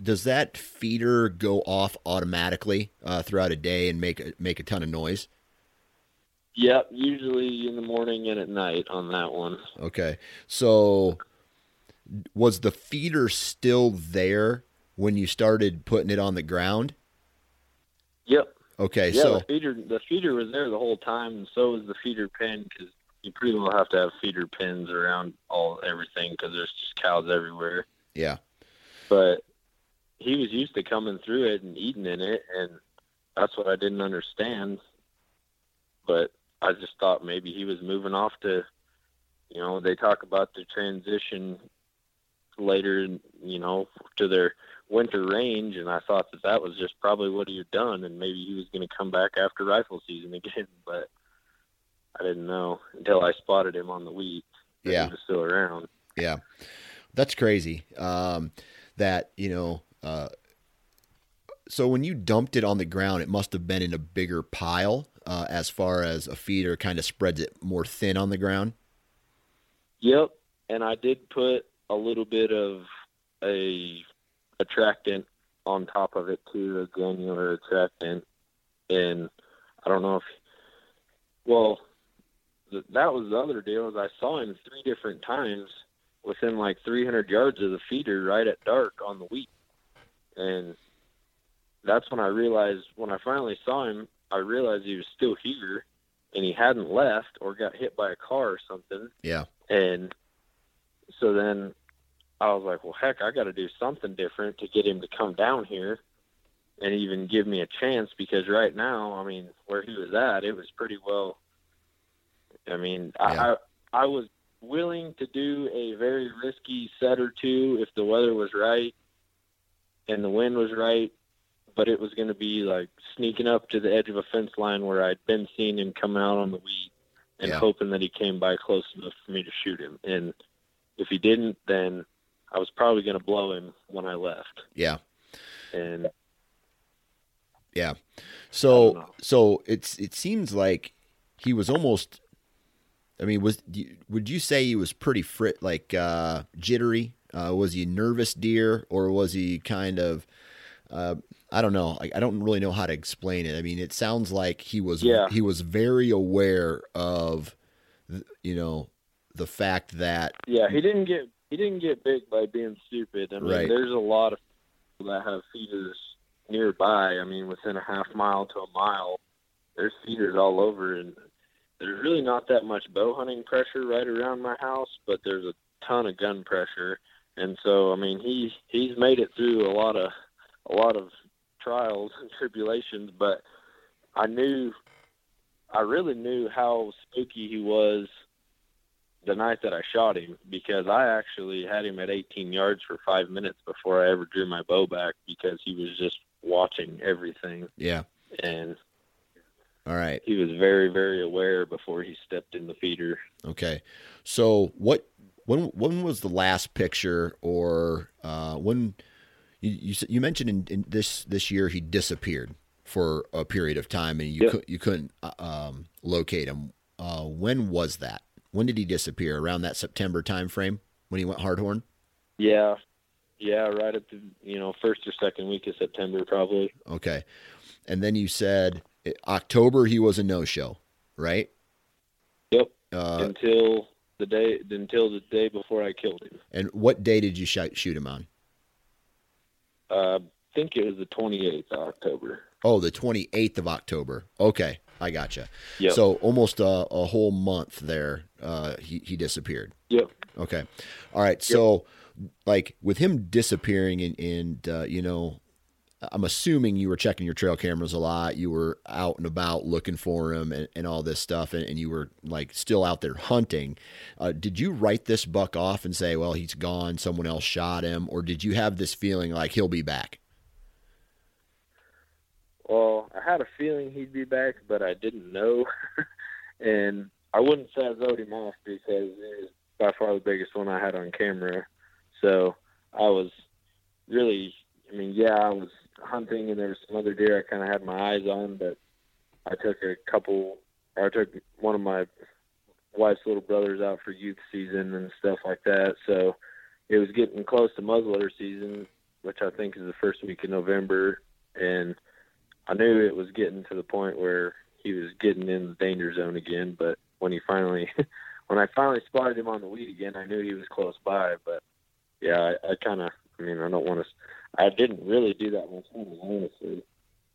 does that feeder go off automatically uh, throughout a day and make a, make a ton of noise? Yep, usually in the morning and at night on that one. Okay. So was the feeder still there when you started putting it on the ground? Yep. Okay, yeah, so the feeder the feeder was there the whole time, and so was the feeder pen because you pretty well have to have feeder pens around all everything because there's just cows everywhere. yeah, But he was used to coming through it and eating in it, and that's what I didn't understand. But I just thought maybe he was moving off to, you know, they talk about the transition later, you know, to their winter range, and I thought that that was just probably what he had done, and maybe he was going to come back after rifle season again, but I didn't know until I spotted him on the wheat. that Yeah. he was still around. yeah, that's crazy. Um, that you know, uh, so when you dumped it on the ground, it must have been in a bigger pile. Uh, as far as a feeder kind of spreads it more thin on the ground. Yep, and I did put a little bit of a attractant on top of it too, a granular attractant, and I don't know if, well, th- that was the other deal. Is I saw him three different times within like 300 yards of the feeder, right at dark on the wheat, and that's when I realized when I finally saw him, I realized he was still here, and he hadn't left or got hit by a car or something. Yeah, And so then I was like, well, heck, I got to do something different to get him to come down here and even give me a chance because right now, I mean, where he was at, it was pretty well. I mean, Yeah. I I was willing to do a very risky set or two if the weather was right and the wind was right, but it was going to be like sneaking up to the edge of a fence line where I'd been seeing him come out on the wheat and Yeah. hoping that he came by close enough for me to shoot him. And if he didn't, then I was probably going to blow him when I left. yeah, And yeah. So so it's it seems like he was almost. I mean, was would you say he was pretty frit like uh, jittery? Uh, was he nervous deer or was he kind of? Uh, I don't know. I, I don't really know how to explain it. I mean, it sounds like he was Yeah. he was very aware of, you know, the fact that yeah, he didn't get he didn't get big by being stupid. I mean, Right. there's a lot of people that have feeders nearby. I mean, within a half mile to a mile, there's feeders all over, and there's really not that much bow hunting pressure right around my house, but there's a ton of gun pressure. And so, I mean, he he's made it through a lot of a lot of trials and tribulations, but I knew I really knew how spooky he was the night that I shot him because I actually had him at 18 yards for five minutes before I ever drew my bow back because he was just watching everything yeah. and All right. he was very very aware before he stepped in the feeder. Okay. So what when when was the last picture or uh, when you you, you mentioned in, in this this year he disappeared for a period of time and you Yep. could you couldn't uh, um, locate him. Uh, when was that? When did he disappear? Around that September time frame when he went hardhorn? Yeah. Yeah, right at the you know first or second week of September probably. Okay. And then you said eh, October he was a no show, right? Yep. Uh, until the day until the day before I killed him. and what day did you sh- shoot him on? Uh, I think it was the 28th of October. Oh, the 28th of October. Okay, I gotcha. Yep. So almost a, a whole month there, uh, he, he disappeared. Yep. Okay. All right. So, like with him disappearing and, and uh, you know, I'm assuming you were checking your trail cameras a lot. You were out and about looking for him and, and all this stuff, and, and you were like still out there hunting. Uh, did you write this buck off and say, well, he's gone, someone else shot him? Or did you have this feeling like he'll be back? Well, I had a feeling he'd be back, but I didn't know. and I wouldn't say I wrote him off because he was by far the biggest one I had on camera. So I was really, I mean, yeah, I was hunting and there was some other deer I kind of had my eyes on, but I took a couple, or I took one of my wife's little brothers out for youth season and stuff like that. So it was getting close to muzzleloader season, which I think is the first week in November. And I knew it was getting to the point where he was getting in the danger zone again. But when he finally, when I finally spotted him on the weed again, I knew he was close by. But yeah, I, I kind of, I mean, I don't want to, I didn't really do that much hunting, honestly.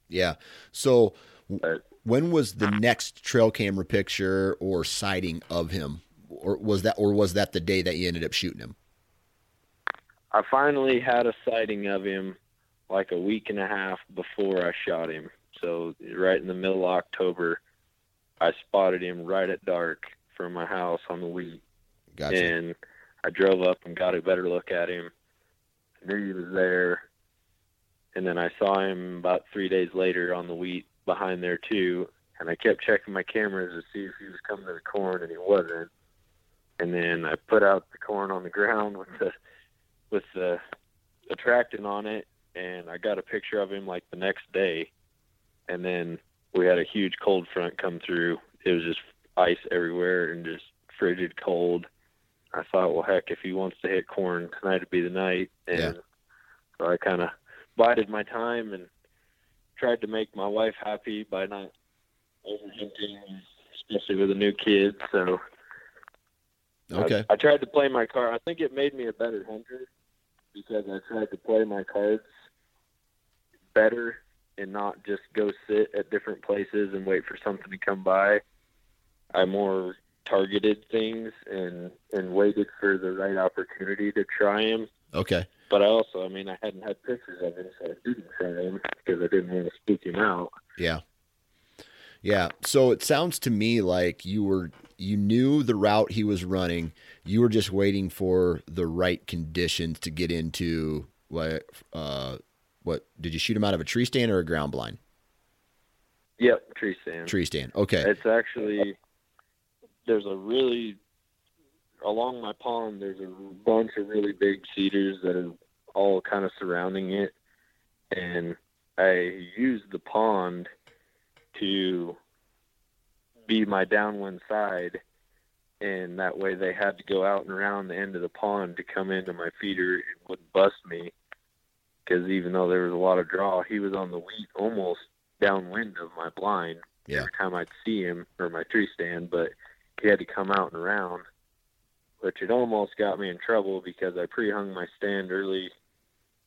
Yeah. So But when was the next trail camera picture or sighting of him? Or was that or was that the day that you ended up shooting him? I finally had a sighting of him like a week and a half before I shot him. So right in the middle of October, I spotted him right at dark from my house on the wheat, Gotcha. and I drove up and got a better look at him. Knew he was there, and then I saw him about three days later on the wheat behind there too. And I kept checking my cameras to see if he was coming to the corn, and he wasn't. And then I put out the corn on the ground with the with the attractant on it, and I got a picture of him like the next day. And then we had a huge cold front come through. It was just ice everywhere and just frigid cold. I thought, well, heck, if he wants to hit corn, tonight would be the night. And Yeah. so I kind of bided my time and tried to make my wife happy by not overhunting, especially with a new kid. So I- Okay. I, tried to play my card. I think it made me a better hunter because I tried to play my cards better and not just go sit at different places and wait for something to come by. I more targeted things and and waited for the right opportunity to try him. Okay. But I also, I mean, I hadn't had pictures of him, so I didn't try him because I didn't want to spook him out. Yeah. Yeah. So it sounds to me like you were you knew the route he was running. You were just waiting for the right conditions to get into what uh what did you shoot him out of a tree stand or a ground blind? Yep, tree stand. Tree stand. Okay. It's actually there's a really along my pond. There's a bunch of really big cedars that are all kind of surrounding it, and I use the pond to be my downwind side, and that way they had to go out and around the end of the pond to come into my feeder and wouldn't bust me. Because even though there was a lot of draw, he was on the wheat almost downwind of my blind Yeah. every time I'd see him or my tree stand, but he had to come out and around, which it almost got me in trouble because I pre-hung my stand early,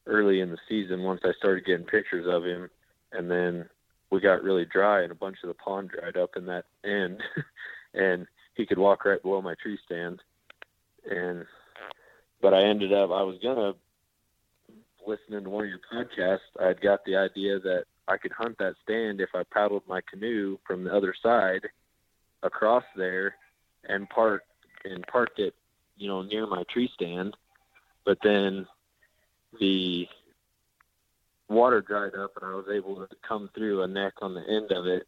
early in the season once I started getting pictures of him, and then we got really dry and a bunch of the pond dried up in that end, and he could walk right below my tree stand, and but I ended up I was gonna listening to one of your podcasts, I had got the idea that I could hunt that stand if I paddled my canoe from the other side across there and park and parked it, you know, near my tree stand. But then the water dried up and I was able to come through a neck on the end of it,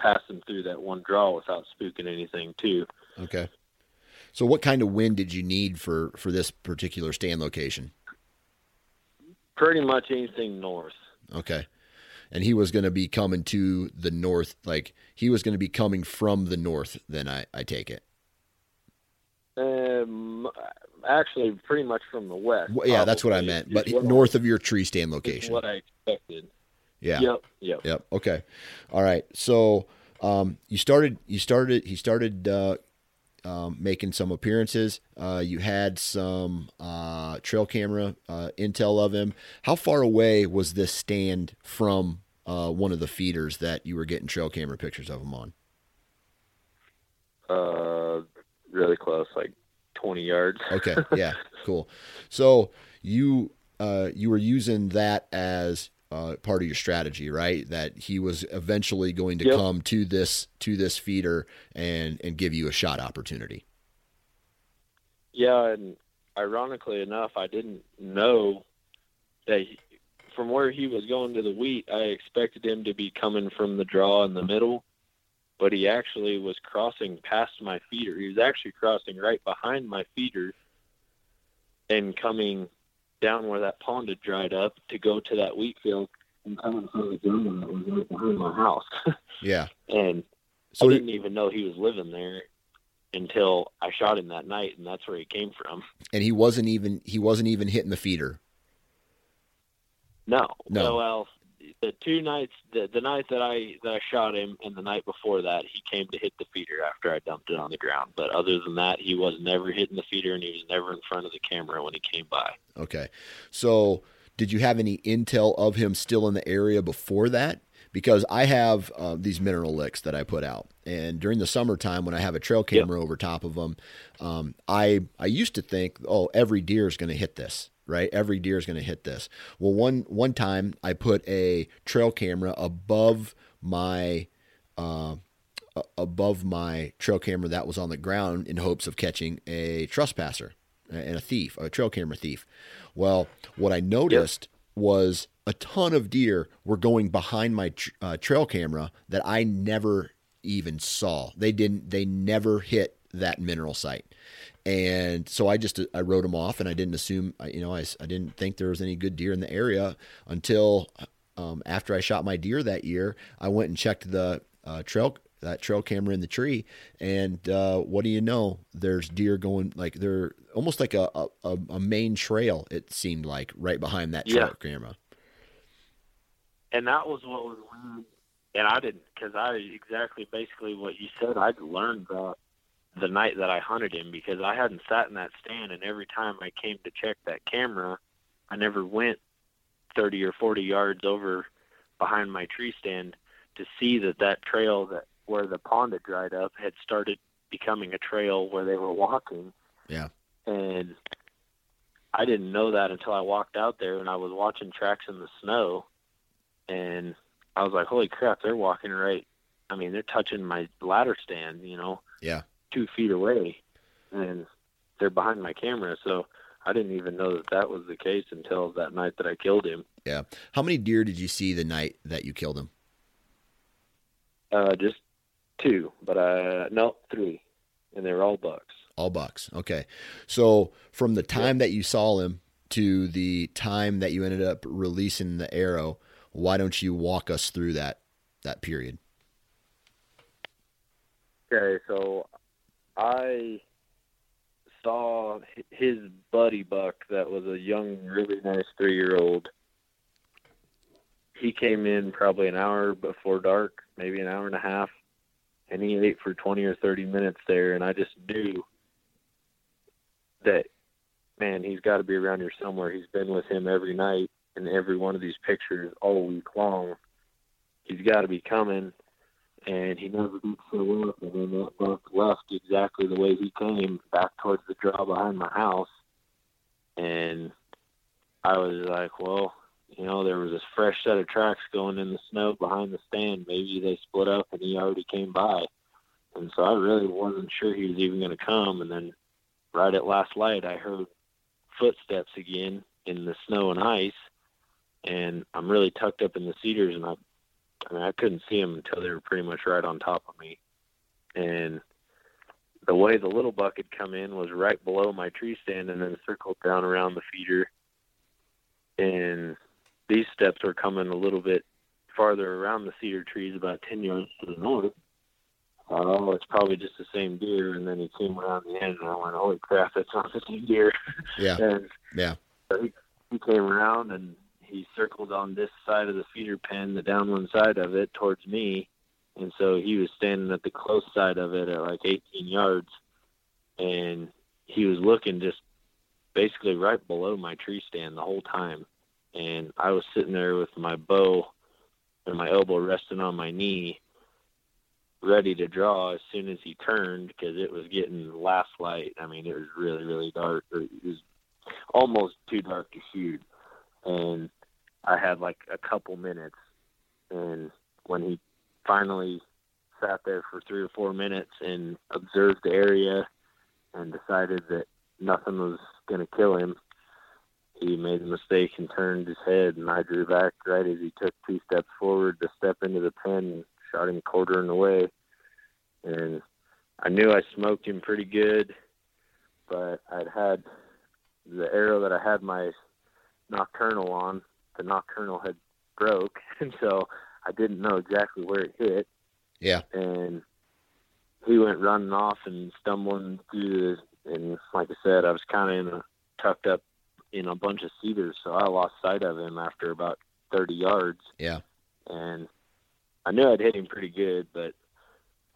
passing through that one draw without spooking anything too. Okay. So what kind of wind did you need for for this particular stand location? Pretty much anything north. Okay. And he was going to be coming to the north, like he was going to be coming from the north. Then I, I take it. Um, actually, pretty much from the west. Well, yeah, that's what I meant. But what I- north of your tree stand location. What I expected. Yeah. Yep. Yep. Yep. Okay. All right. So um, you started. You started. He started uh, um, making some appearances. Uh, you had some uh, trail camera uh, intel of him. How far away was this stand from uh, one of the feeders that you were getting trail camera pictures of him on? Uh, really close, like 20 yards. okay, yeah, cool. So you uh, you were using that as uh, part of your strategy, right? That he was eventually going to Yep. come to this to this feeder and and give you a shot opportunity. Yeah, and ironically enough, I didn't know that he, from where he was going to the wheat, I expected him to be coming from the draw in the middle, but he actually was crossing past my feeder. He was actually crossing right behind my feeder and coming down where that pond had dried up to go to that wheat field and from the jungle that was right behind my house. Yeah. and So I didn't even know he was living there until I shot him that night, and that's where he came from. and he wasn't even he wasn't even hitting the feeder. No, No. Well, the two nights, the the night that I that I shot him, and the night before that, he came to hit the feeder after I dumped it on the ground. But other than that, he was never hitting the feeder, and he was never in front of the camera when he came by. Okay. So, did you have any intel of him still in the area before that? Because I have uh, these mineral licks that I put out, and during the summertime when I have a trail camera over top of them, um, I I used to think, oh, every deer is going to hit this, right? Every deer is going to hit this. Well, one one time I put a trail camera above my uh, above my trail camera that was on the ground in hopes of catching a trespasser and a thief, a trail camera thief. Well, what I noticed was a ton of deer were going behind my uh, trail camera that I never even saw. They didn't. They never hit that mineral site. And so I just I wrote them off, and I didn't assume I- you know I, I didn't think there was any good deer in the area until um, after I shot my deer that year. I went and checked the uh, trail that trail camera in the tree, and uh, what do you know? There's deer going like they're almost like a a, a- a main trail. It seemed like right behind that trail Yeah. camera. and that was what was weird. And I didn't, because I exactly basically what you said. I'd learned that the night that I hunted him because I hadn't sat in that stand, and every time I came to check that camera, I never went thirty or forty yards over behind my tree stand to see that that trail that where the pond had dried up had started becoming a trail where they were walking. Yeah. And I didn't know that until I walked out there and I was watching tracks in the snow and I was like, "Holy crap! They're walking right. I mean, they're touching my ladder stand. You know, Yeah. Two feet away, and they're behind my camera. So I didn't even know that that was the case until that night that I killed him. Yeah. How many deer did you see the night that you killed him? Uh, just two, but uh, no, three, and they were all bucks. All bucks. Okay. So from the time that you saw him to the time that you ended up releasing the arrow, why don't you walk us through that that period? Okay, so I saw his buddy buck that was a young, really nice three year old. He came in probably an hour before dark, maybe an hour and a half, and he ate for 20 or 30 minutes there. And I just knew that, man, he's got to be around here somewhere. He's been with him every night in every one of these pictures all week long. He's got to be coming and he never did show up. And then that buck left exactly the way he came, back towards the draw behind my house. And I was like, well, you know, there was this fresh set of tracks going in the snow behind the stand. Maybe they split up and he already came by. And so I really wasn't sure he was even going to come. And then right at last light, I heard footsteps again in the snow and ice. And I'm really tucked up in the cedars, and I I mean, I couldn't see them until they were pretty much right on top of me. And the way the little buck had come in was right below my tree stand and then circled down around the feeder. And these steps were coming a little bit farther around the cedar trees, about 10 yards to the north. Oh, it's probably just the same deer. And then he came around the end, and I went, holy crap, that's not the same deer. Yeah. and Yeah. so he, he came around and he circled on this side of the feeder pen, the downwind side of it, towards me. And so he was standing at the close side of it at like 18 yards. and he was looking just basically right below my tree stand the whole time. And I was sitting there with my bow and my elbow resting on my knee, ready to draw as soon as he turned because it was getting last light. I mean, it was really, really dark. It was almost too dark to shoot. And I had like a couple minutes. And when he finally sat there for three or four minutes and observed the area and decided that nothing was going to kill him, he made a mistake and turned his head, and I drew back right as he took two steps forward to step into the pen and shot him quartering away. And I knew I smoked him pretty good, but I'd had the arrow that I had my Nockturnal on, the Nockturnal had broke, and so I didn't know exactly where it hit. Yeah. And he went running off and stumbling through the, and like I said, I was kind of in a tucked up in a bunch of cedars, so I lost sight of him after about 30 yards. Yeah. And I knew I'd hit him pretty good, but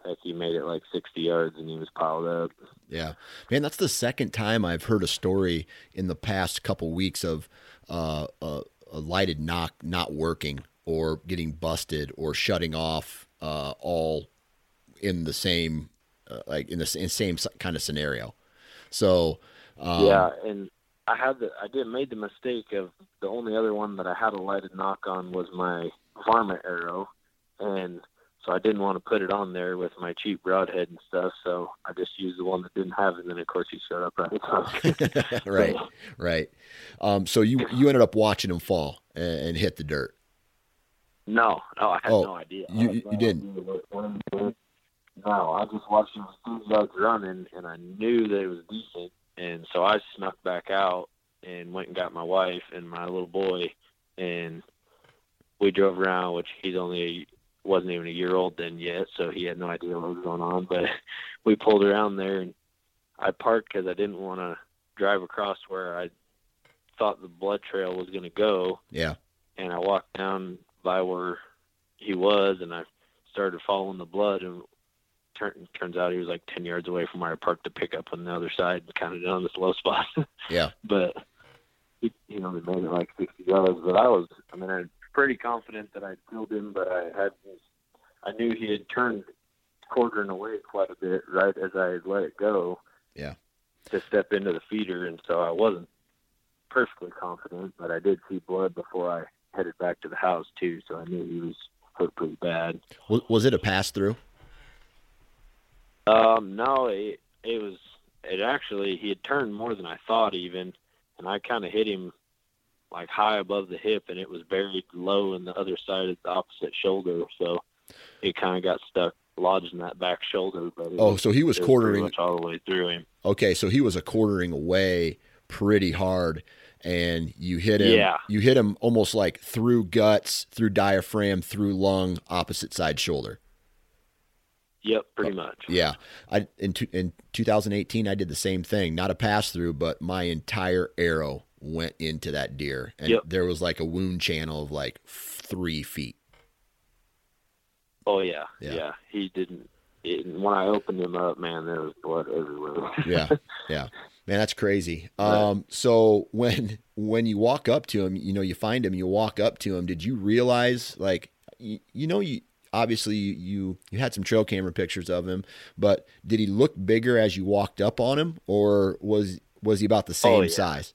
heck, he made it like 60 yards and he was piled up. Yeah, man, that's the second time I've heard a story in the past couple weeks of uh, a, a lighted nock not working or getting busted or shutting off uh, all in the same uh, like in the in same kind of scenario. So um, yeah, and I had the I did made the mistake of the only other one that I had a lighted nock on was my varmint arrow, and so I didn't want to put it on there with my cheap broadhead and stuff. So I just used the one that didn't have it, and then of course he showed up right. right, right. Um, so you you ended up watching him fall and, and hit the dirt. No, no, I had oh, no idea. You, you didn't. No, I just watched him as soon as I was running, and I knew that it was decent, and so I snuck back out and went and got my wife and my little boy, and we drove around. Which he's only wasn't even a year old then yet, so he had no idea what was going on. But we pulled around there, and I parked because I didn't want to drive across where I thought the blood trail was going to go. Yeah. And I walked down by where he was, and I started following the blood, and turn, turns out he was like ten yards away from where I parked the pickup on the other side, kind of down this low spot. yeah. But he, you know, he made it like sixty yards. But I was, I mean, I pretty confident that I'd killed him, but I had this, I knew he had turned quartering away quite a bit right as I had let it go. Yeah. To step into the feeder, and so I wasn't perfectly confident, but I did see blood before I headed back to the house too, so I knew he was hurt pretty bad. Was, was it a pass through? Um, no, it it was. It actually he had turned more than I thought even, and I kind of hit him like high above the hip, and it was buried low in the other side of the opposite shoulder. So it kind of got stuck lodged in that back shoulder. But oh, so he was quartering was all the way through him. Okay, so he was a quartering away pretty hard, and you hit him. Yeah. you hit him almost like through guts, through diaphragm, through lung, opposite side shoulder. Yep, pretty much. Yeah, I in in 2018 I did the same thing. Not a pass through, but my entire arrow went into that deer, and yep. there was like a wound channel of like three feet. Oh yeah, yeah. yeah. He didn't. It, when I opened him up, man, there was blood everywhere. yeah, yeah, man, that's crazy. Um, so when when you walk up to him, you know, you find him, you walk up to him. Did you realize, like, you, you know, you obviously you you had some trail camera pictures of him, but did he look bigger as you walked up on him, or was was he about the same oh, yeah. size?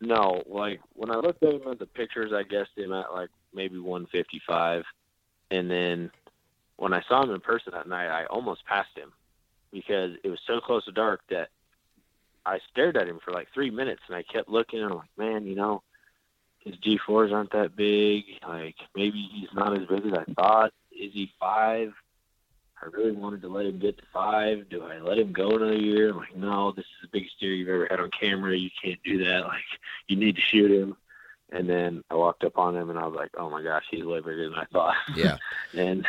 No, like when I looked at him at the pictures, I guessed him at like maybe 155, and then when I saw him in person that night, I almost passed him because it was so close to dark that I stared at him for like three minutes, and I kept looking, and I'm like, man, you know, his G4s aren't that big. Like maybe he's not as big as I thought. Is he five? I really wanted to let him get to five. Do I let him go another year? I'm like, no, this is the biggest deer you've ever had on camera. You can't do that. Like, you need to shoot him. And then I walked up on him and I was like, oh my gosh, he's way bigger than I thought. Yeah. and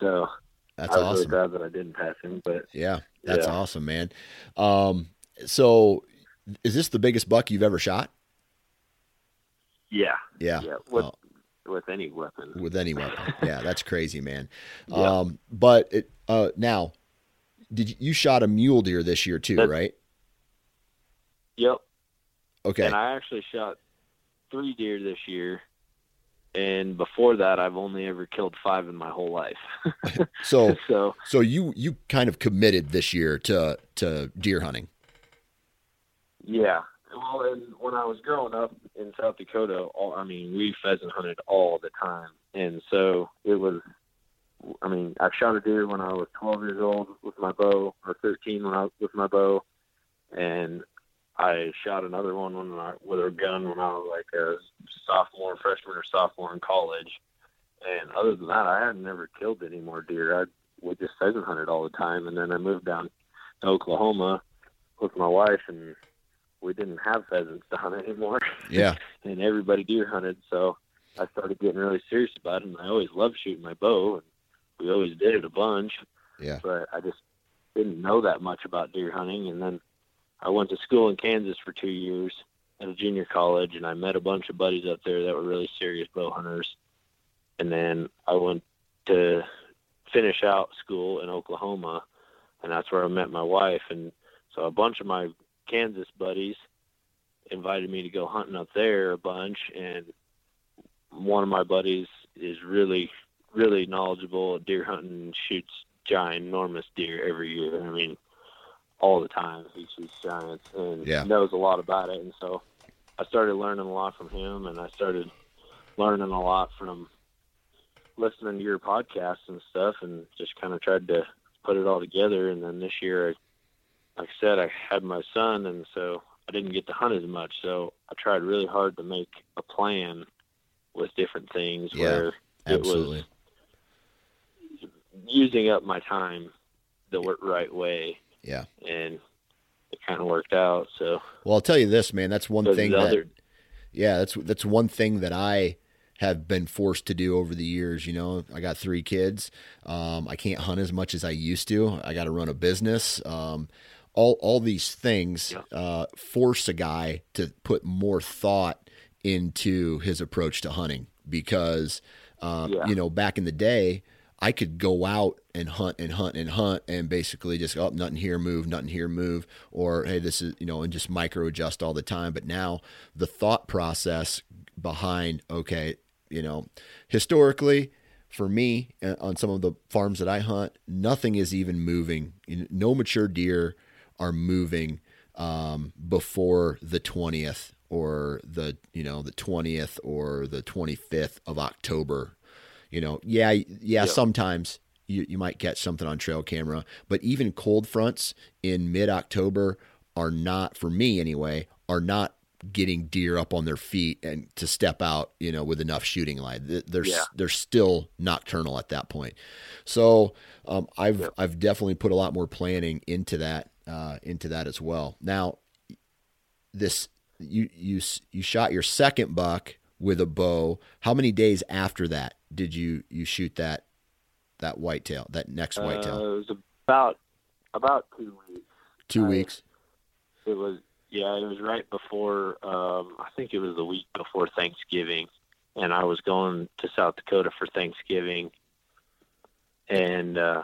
so that's I was awesome. really glad that I didn't pass him. But yeah, that's yeah. awesome, man. Um, so is this the biggest buck you've ever shot? Yeah. Yeah. Yeah. With, Oh. With any weapon. with any weapon. yeah, that's crazy, man. Yeah. Um, but it, uh, now did you, you shot a mule deer this year too, That's- right? Yep. Okay. And I actually shot three deer this year. And before that, I've only ever killed five in my whole life. so so so you you kind of committed this year to to deer hunting. Yeah. Well, and when I was growing up in South Dakota, all, I mean, we pheasant hunted all the time, and so it was. I mean, I shot a deer when I was 12 years old with my bow, or 13 when I was with my bow, and I shot another one when I with a gun when I was like a sophomore, freshman, or sophomore in college. And other than that, I had never killed any more deer. I we just pheasant hunted all the time, and then I moved down to Oklahoma with my wife, and we didn't have pheasants to hunt anymore, Yeah. and everybody deer hunted. So I started getting really serious about it, and I always loved shooting my bow, and we always did it a bunch. Yeah. But I just didn't know that much about deer hunting, and then I went to school in Kansas for two years at a junior college, and I met a bunch of buddies up there that were really serious bow hunters. And then I went to finish out school in Oklahoma, and that's where I met my wife. And so a bunch of my Kansas buddies invited me to go hunting up there a bunch, and one of my buddies is really, really knowledgeable at deer hunting and shoots giant, enormous deer every year. I mean, all the time he shoots giants and Yeah. knows a lot about it. And so I started learning a lot from him, and I started learning a lot from listening to your podcasts and stuff, and just kind of tried to put it all together. And then this year, I, like I said, I had my son, and so I didn't get to hunt as much. So I tried really hard to make a plan with different things Yeah, where it Absolutely. was using up my time the right way, Yeah. and it kind of worked out. So Well, I'll tell you this, man. That's one so thing that other, Yeah, that's that's one thing that I have been forced to do over the years. You know, I got three kids. Um, I can't hunt as much as I used to. I got to run a business. Um, all all these things uh, force a guy to put more thought into his approach to hunting because um, Yeah. you know back in the day. I could go out and hunt and hunt and hunt and basically just oh nothing here move nothing here move or hey this is you know and just micro adjust all the time but now the thought process behind okay you know historically for me uh, on some of the farms that I hunt nothing is even moving no mature deer are moving um, before the 20th or the you know the 20th or the 25th of October you know, yeah, yeah, sometimes you, you might catch something on trail camera, but even cold fronts in mid October are not, for me anyway, are not getting deer up on their feet and to step out, you know, with enough shooting light. They're Yeah. they're still nocturnal at that point. So um, I've I've definitely put a lot more planning into that uh, into that as well. Now, this you you you shot your second buck with a bow. How many days after that did you you shoot that that whitetail, that next uh, whitetail? it was about about two weeks. Two I- weeks. It was yeah, it was right before um I think it was the week before Thanksgiving and I was going to South Dakota for Thanksgiving and uh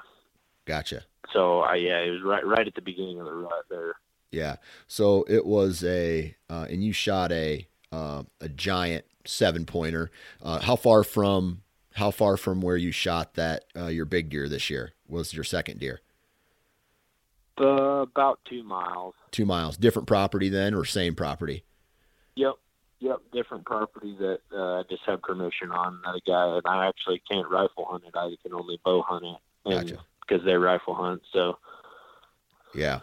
Gotcha. So I yeah, it was right right at the beginning of the rut there. Yeah. So it was a, uh, and you shot a uh, a giant seven pointer. Uh, how far from how far from where you shot that uh, your big deer this year was your second deer? Uh, about 2 miles. Two miles. Different property then, or same property? Yep. Yep, different property that uh, I just have permission on. That a guy, and I actually can't rifle hunt it. I can only bow hunt it, and Gotcha. Because they rifle hunt. So, Yeah.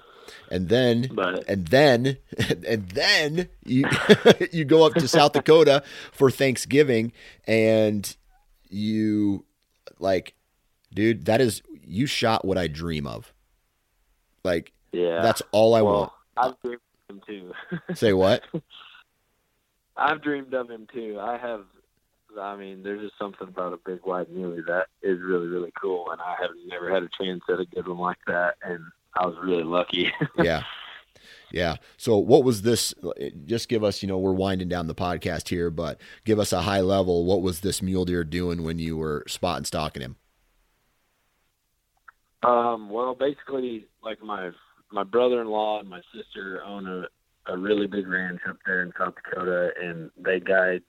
And then but and then and then you you go up to South Dakota for Thanksgiving and you like dude that is you shot what I dream of. Like yeah, that's all I well, want. I've dreamed of him too. Say what? I've dreamed of him too. I have. I mean, there's just something about a big white muley that is really, really cool, and I have never had a chance at a good one like that, and I was really lucky. yeah. Yeah. So what was this just give us, you know, we're winding down the podcast here, but give us a high level. What was this mule deer doing when you were spotting stalking him? Um, well, basically, like my my brother-in-law and my sister own a a really big ranch up there in South Dakota, and they guide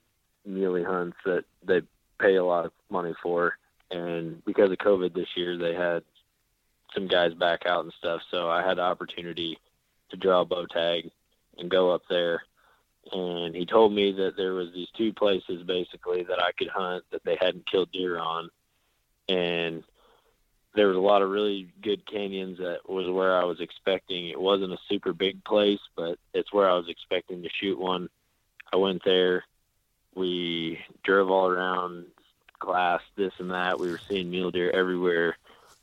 muley hunts that they pay a lot of money for. And because of COVID this year, they had some guys back out and stuff. So I had the opportunity to draw a bow tag and go up there. And he told me that there was these two places basically that I could hunt that they hadn't killed deer on. And there was a lot of really good canyons that was where I was expecting. It wasn't a super big place, but it's where I was expecting to shoot one. I went there. We drove all around, glass, this and that. We were seeing mule deer everywhere.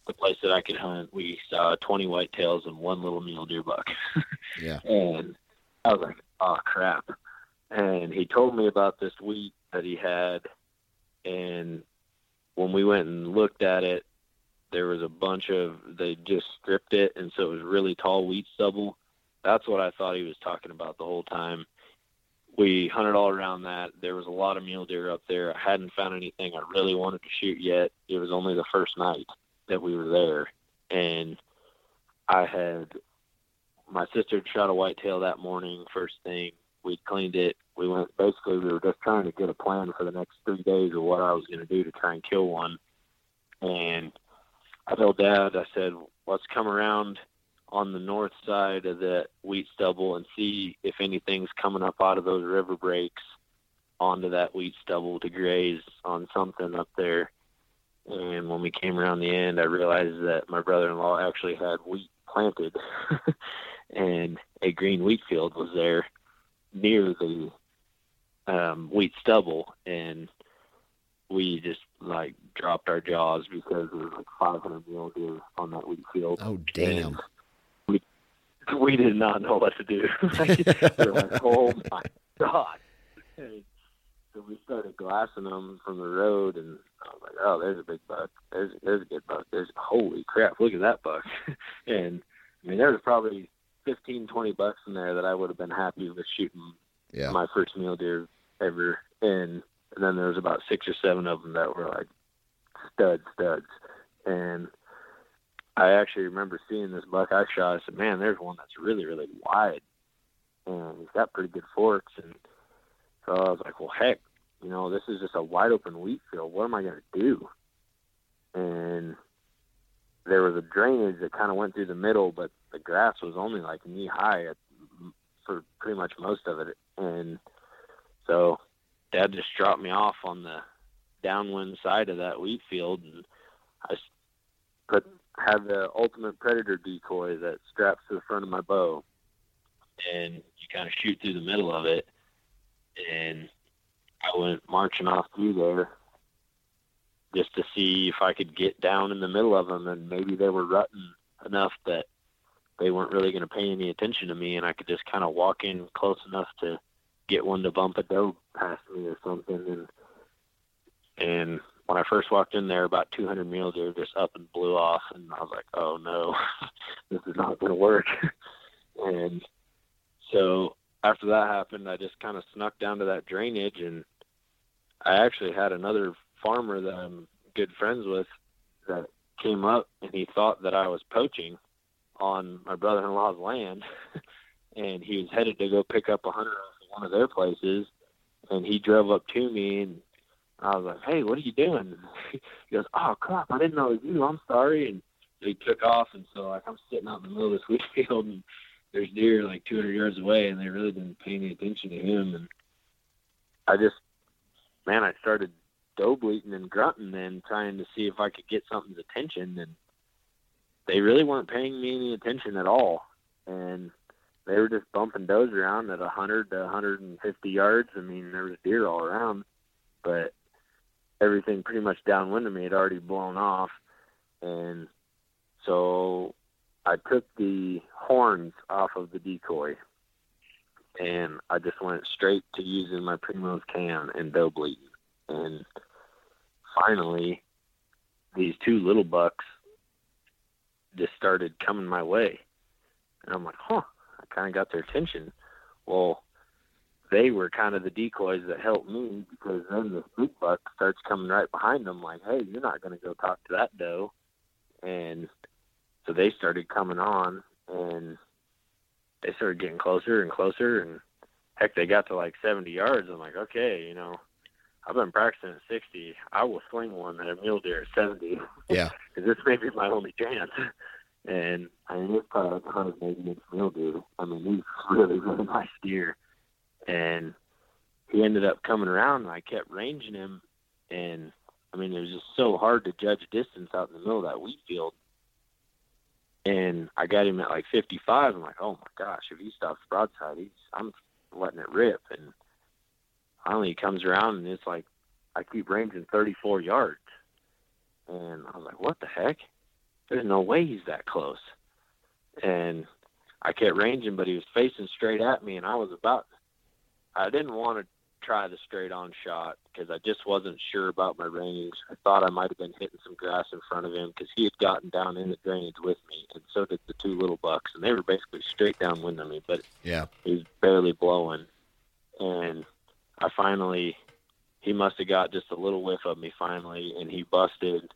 The place that I could hunt, we saw 20 whitetails and one little mule deer buck. Yeah. and I was like, oh crap. And he told me about this wheat that he had. And when we went and looked at it, there was a bunch of they just stripped it and so it was really tall wheat stubble that's what i thought he was talking about the whole time we hunted all around that. There was a lot of mule deer up there. I hadn't found anything i really wanted to shoot yet. It was only the first night that we were there. And i had my sister shot a whitetail that morning first thing. We cleaned it. We went basically we were just trying to get a plan for the next three days of what i was going to do to try and kill one. And I told Dad, I said, let's come around on the north side of the wheat stubble and see if anything's coming up out of those river breaks onto that wheat stubble to graze on something up there. And when we came around the end, I realized that my brother-in-law actually had wheat planted, and a green wheat field was there near the um, wheat stubble, and we just like dropped our jaws because there was like 500 mule deer on that wheat field. Oh damn! We we did not know what to do. we were like, oh my god! And so we started glassing them from the road, and I was like, oh, there's a big buck. There's there's a good buck. There's holy crap! Look at that buck. and I mean, there was probably 15, 20 bucks in there that I would have been happy with shooting Yeah. my first mule deer ever. And and then there was about six or seven of them that were like stud studs. And I actually remember seeing this buck I shot. I said, "Man, there's one that's really, really wide, and he's got pretty good forks." And so I was like, "Well, heck, you know, this is just a wide open wheat field. What am I going to do?" And there was a drainage that kind of went through the middle, but the grass was only like knee high at, for pretty much most of it. And so Dad just dropped me off on the downwind side of that wheat field, and I put had the ultimate predator decoy that straps to the front of my bow, and you kind of shoot through the middle of it, and I went marching off through there just to see if I could get down in the middle of them, and maybe they were rutting enough that they weren't really going to pay any attention to me, and I could just kind of walk in close enough to get one to bump a doe past me or something, and and when I first walked in there, about 200 mule deer just up and blew off, and I was like, "Oh no, this is not going to work." and so after that happened, I just kind of snuck down to that drainage, and I actually had another farmer that I'm good friends with that came up, and he thought that I was poaching on my brother-in-law's land, and he was headed to go pick up a hunter off of one of their places, and he drove up to me and I was like, "Hey, what are you doing?" he goes, "Oh crap, I didn't know it was you. I'm sorry." And he took off, and so like I'm sitting out in the middle of this wheat field, and there's deer like 200 yards away, and they really didn't pay any attention to him. And I just, man, I started doe bleating and grunting, and trying to see if I could get something's attention, and they really weren't paying me any attention at all, and they were just bumping does around at 100 to 150 yards. I mean, there was deer all around, but everything pretty much downwind of me had already blown off. And so I took the horns off of the decoy and I just went straight to using my Primos can and doe bleating. And finally, these two little bucks just started coming my way. And I'm like, huh, I kind of got their attention. Well, they were kind of the decoys that helped me because then this big buck starts coming right behind them like, hey, you're not going to go talk to that doe. And so they started coming on, and they started getting closer and closer, and heck, they got to like 70 yards. I'm like, okay, you know, I've been practicing at 60. I will swing one at a mule deer at 70. Yeah. Because this may be my only chance. And I mean, this probably hunted maybe against mule deer. I mean, he's really, really nice deer. And he ended up coming around, and I kept ranging him. And I mean, it was just so hard to judge distance out in the middle of that wheat field. And I got him at like 55. I'm like, oh my gosh, if he stops broadside, he's I'm letting it rip. And finally, he comes around, and it's like I keep ranging 34 yards. And I was like, what the heck? There's no way he's that close. And I kept ranging, but he was facing straight at me, and I was about. I didn't want to try the straight on shot because I just wasn't sure about my range. I thought I might have been hitting some grass in front of him because he had gotten down in the drainage with me, and so did the two little bucks, and they were basically straight downwind of me, but Yeah. he was barely blowing. And I finally, he must have got just a little whiff of me finally, and he busted.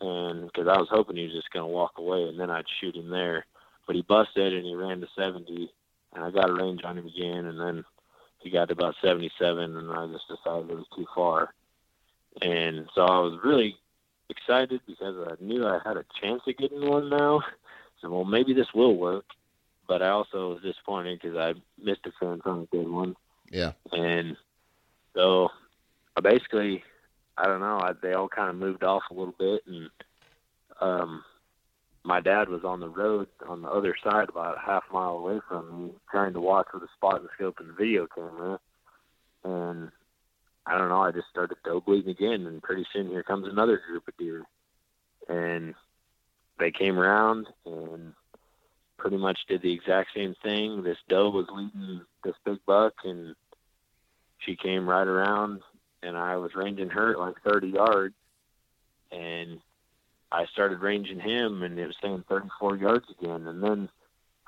And because I was hoping he was just going to walk away, and then I'd shoot him there. But he busted, and he ran to 70, and I got a range on him again, and then he got to about 77, and I just decided it was too far. And so I was really excited because I knew I had a chance of getting one now. So, well, maybe this will work. But I also was disappointed because I missed a chance on a good one. Yeah. And so I basically, I don't know, I, they all kind of moved off a little bit. And um, my dad was on the road on the other side, about a half mile away from me, trying to watch with a spotting scope and video camera. And I don't know, I just started doe bleating again. And pretty soon here comes another group of deer. And they came around and pretty much did the exact same thing. This doe was leading this big buck, and she came right around, and I was ranging her at like 30 yards, and I started ranging him, and it was saying 34 yards again. And then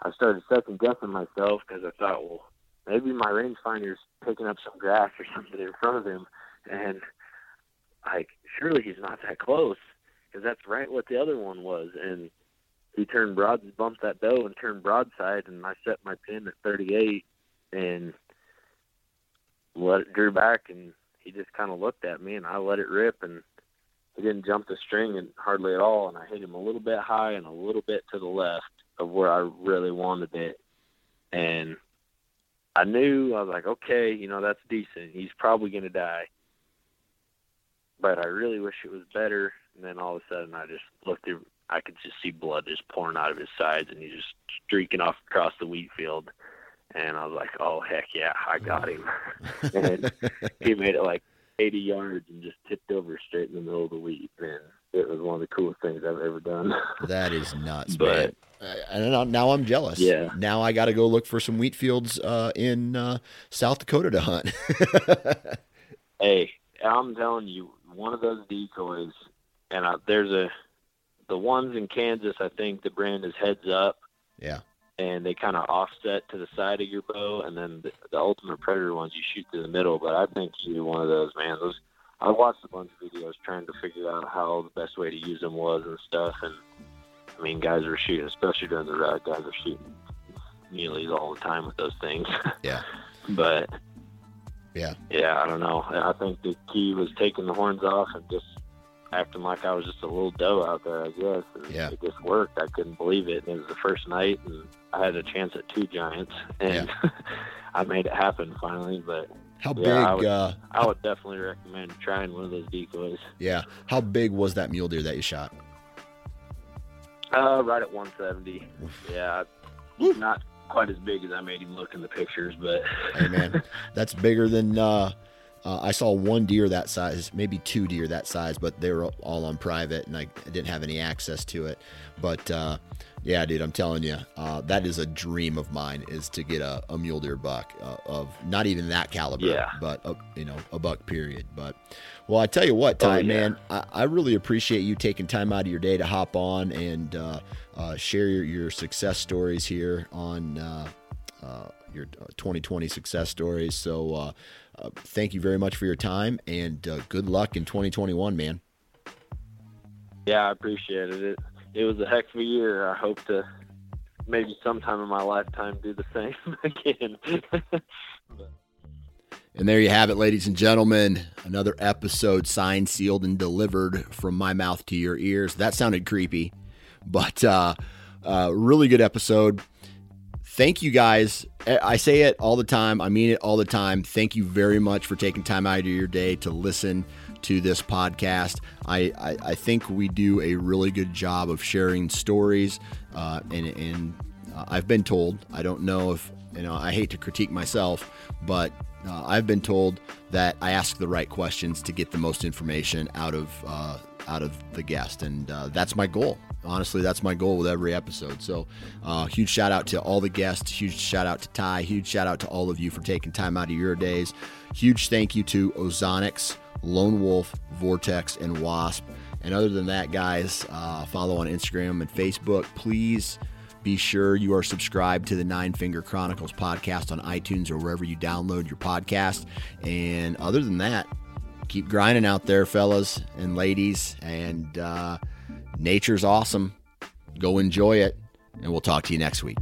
I started second guessing myself because I thought, well, maybe my rangefinder's picking up some grass or something in front of him, and like surely he's not that close because that's right what the other one was, and he turned broad, bumped that doe and turned broadside, and I set my pin at 38 and let it drew back, and he just kind of looked at me, and I let it rip, and he didn't jump the string and hardly at all, and I hit him a little bit high and a little bit to the left of where I really wanted it, and I knew I was like, okay, you know that's decent. He's probably gonna die, but I really wish it was better. And then all of a sudden, I just looked through I could just see blood just pouring out of his sides, and he's just streaking off across the wheat field. And I was like, "Oh heck yeah, I got him!" and he made it like 80 yards and just tipped over straight in the middle of the wheat. And it was one of the coolest things I've ever done. That is nuts, But- man. I- now, now I'm jealous. Yeah. Now I got to go look for some wheat fields uh, in uh, South Dakota to hunt. hey, I'm telling you, one of those decoys, and I, there's a the ones in Kansas. I think the brand is Heads Up. yeah. And they kind of offset to the side of your bow, and then the, the ultimate predator ones you shoot through the middle. But I think you're one of those, man. Those I watched a bunch of videos trying to figure out how the best way to use them was and stuff. And I mean, guys are shooting, especially during the rut, guys are shooting muleys all the time with those things. Yeah. but Yeah. yeah, I don't know. I think the key was taking the horns off and just acting like I was just a little doe out there, I guess. And Yeah. it just worked. I couldn't believe it. And it was the first night, and I had a chance at two giants, and I made it happen finally. But How Yeah, I big? would- uh, I would definitely recommend trying one of those decoys. yeah. How big was that mule deer that you shot? Uh, right at 170. Yeah, not quite as big as I made him look in the pictures, but Hey man, that's bigger than. Uh, uh, I saw one deer that size, maybe two deer that size, but they were all on private, and I didn't have any access to it. But uh, yeah, dude, I'm telling you, uh, that is a dream of mine is to get a, a mule deer buck uh, of not even that caliber, Yeah. but a, you know a buck period. But well, I tell you what, Ty, Oh, yeah. man, I, I really appreciate you taking time out of your day to hop on and uh, uh, share your, your success stories here on. Uh, uh, your 2020 success stories. So, uh, uh, thank you very much for your time and uh, good luck in 2021, man. yeah, I appreciated it. it was a heck of a year. I hope to maybe sometime in my lifetime do the same again. and there you have it, ladies and gentlemen. Another episode signed, sealed, and delivered from my mouth to your ears. That sounded creepy, but uh, uh, really good episode. Thank you guys. I say it all the time. I mean it all the time. Thank you very much for taking time out of your day to listen to this podcast. I, I, I think we do a really good job of sharing stories, uh, and, and uh, I've been told, I don't know if, you know, I hate to critique myself, but uh, I've been told that I ask the right questions to get the most information out of uh, out of the guest, and uh, that's my goal. Honestly, that's my goal with every episode. So, uh, huge shout out to all the guests. Huge shout out to Ty. Huge shout out to all of you for taking time out of your days. Huge thank you to Ozonics, Lone Wolf, Vortex, and Wasp. And other than that, guys, uh, follow on Instagram and Facebook. Please be sure you are subscribed to the Nine Finger Chronicles podcast on iTunes or wherever you download your podcast. And other than that, keep grinding out there, fellas and ladies. And uh, Nature's awesome. Go enjoy it, and we'll talk to you next week.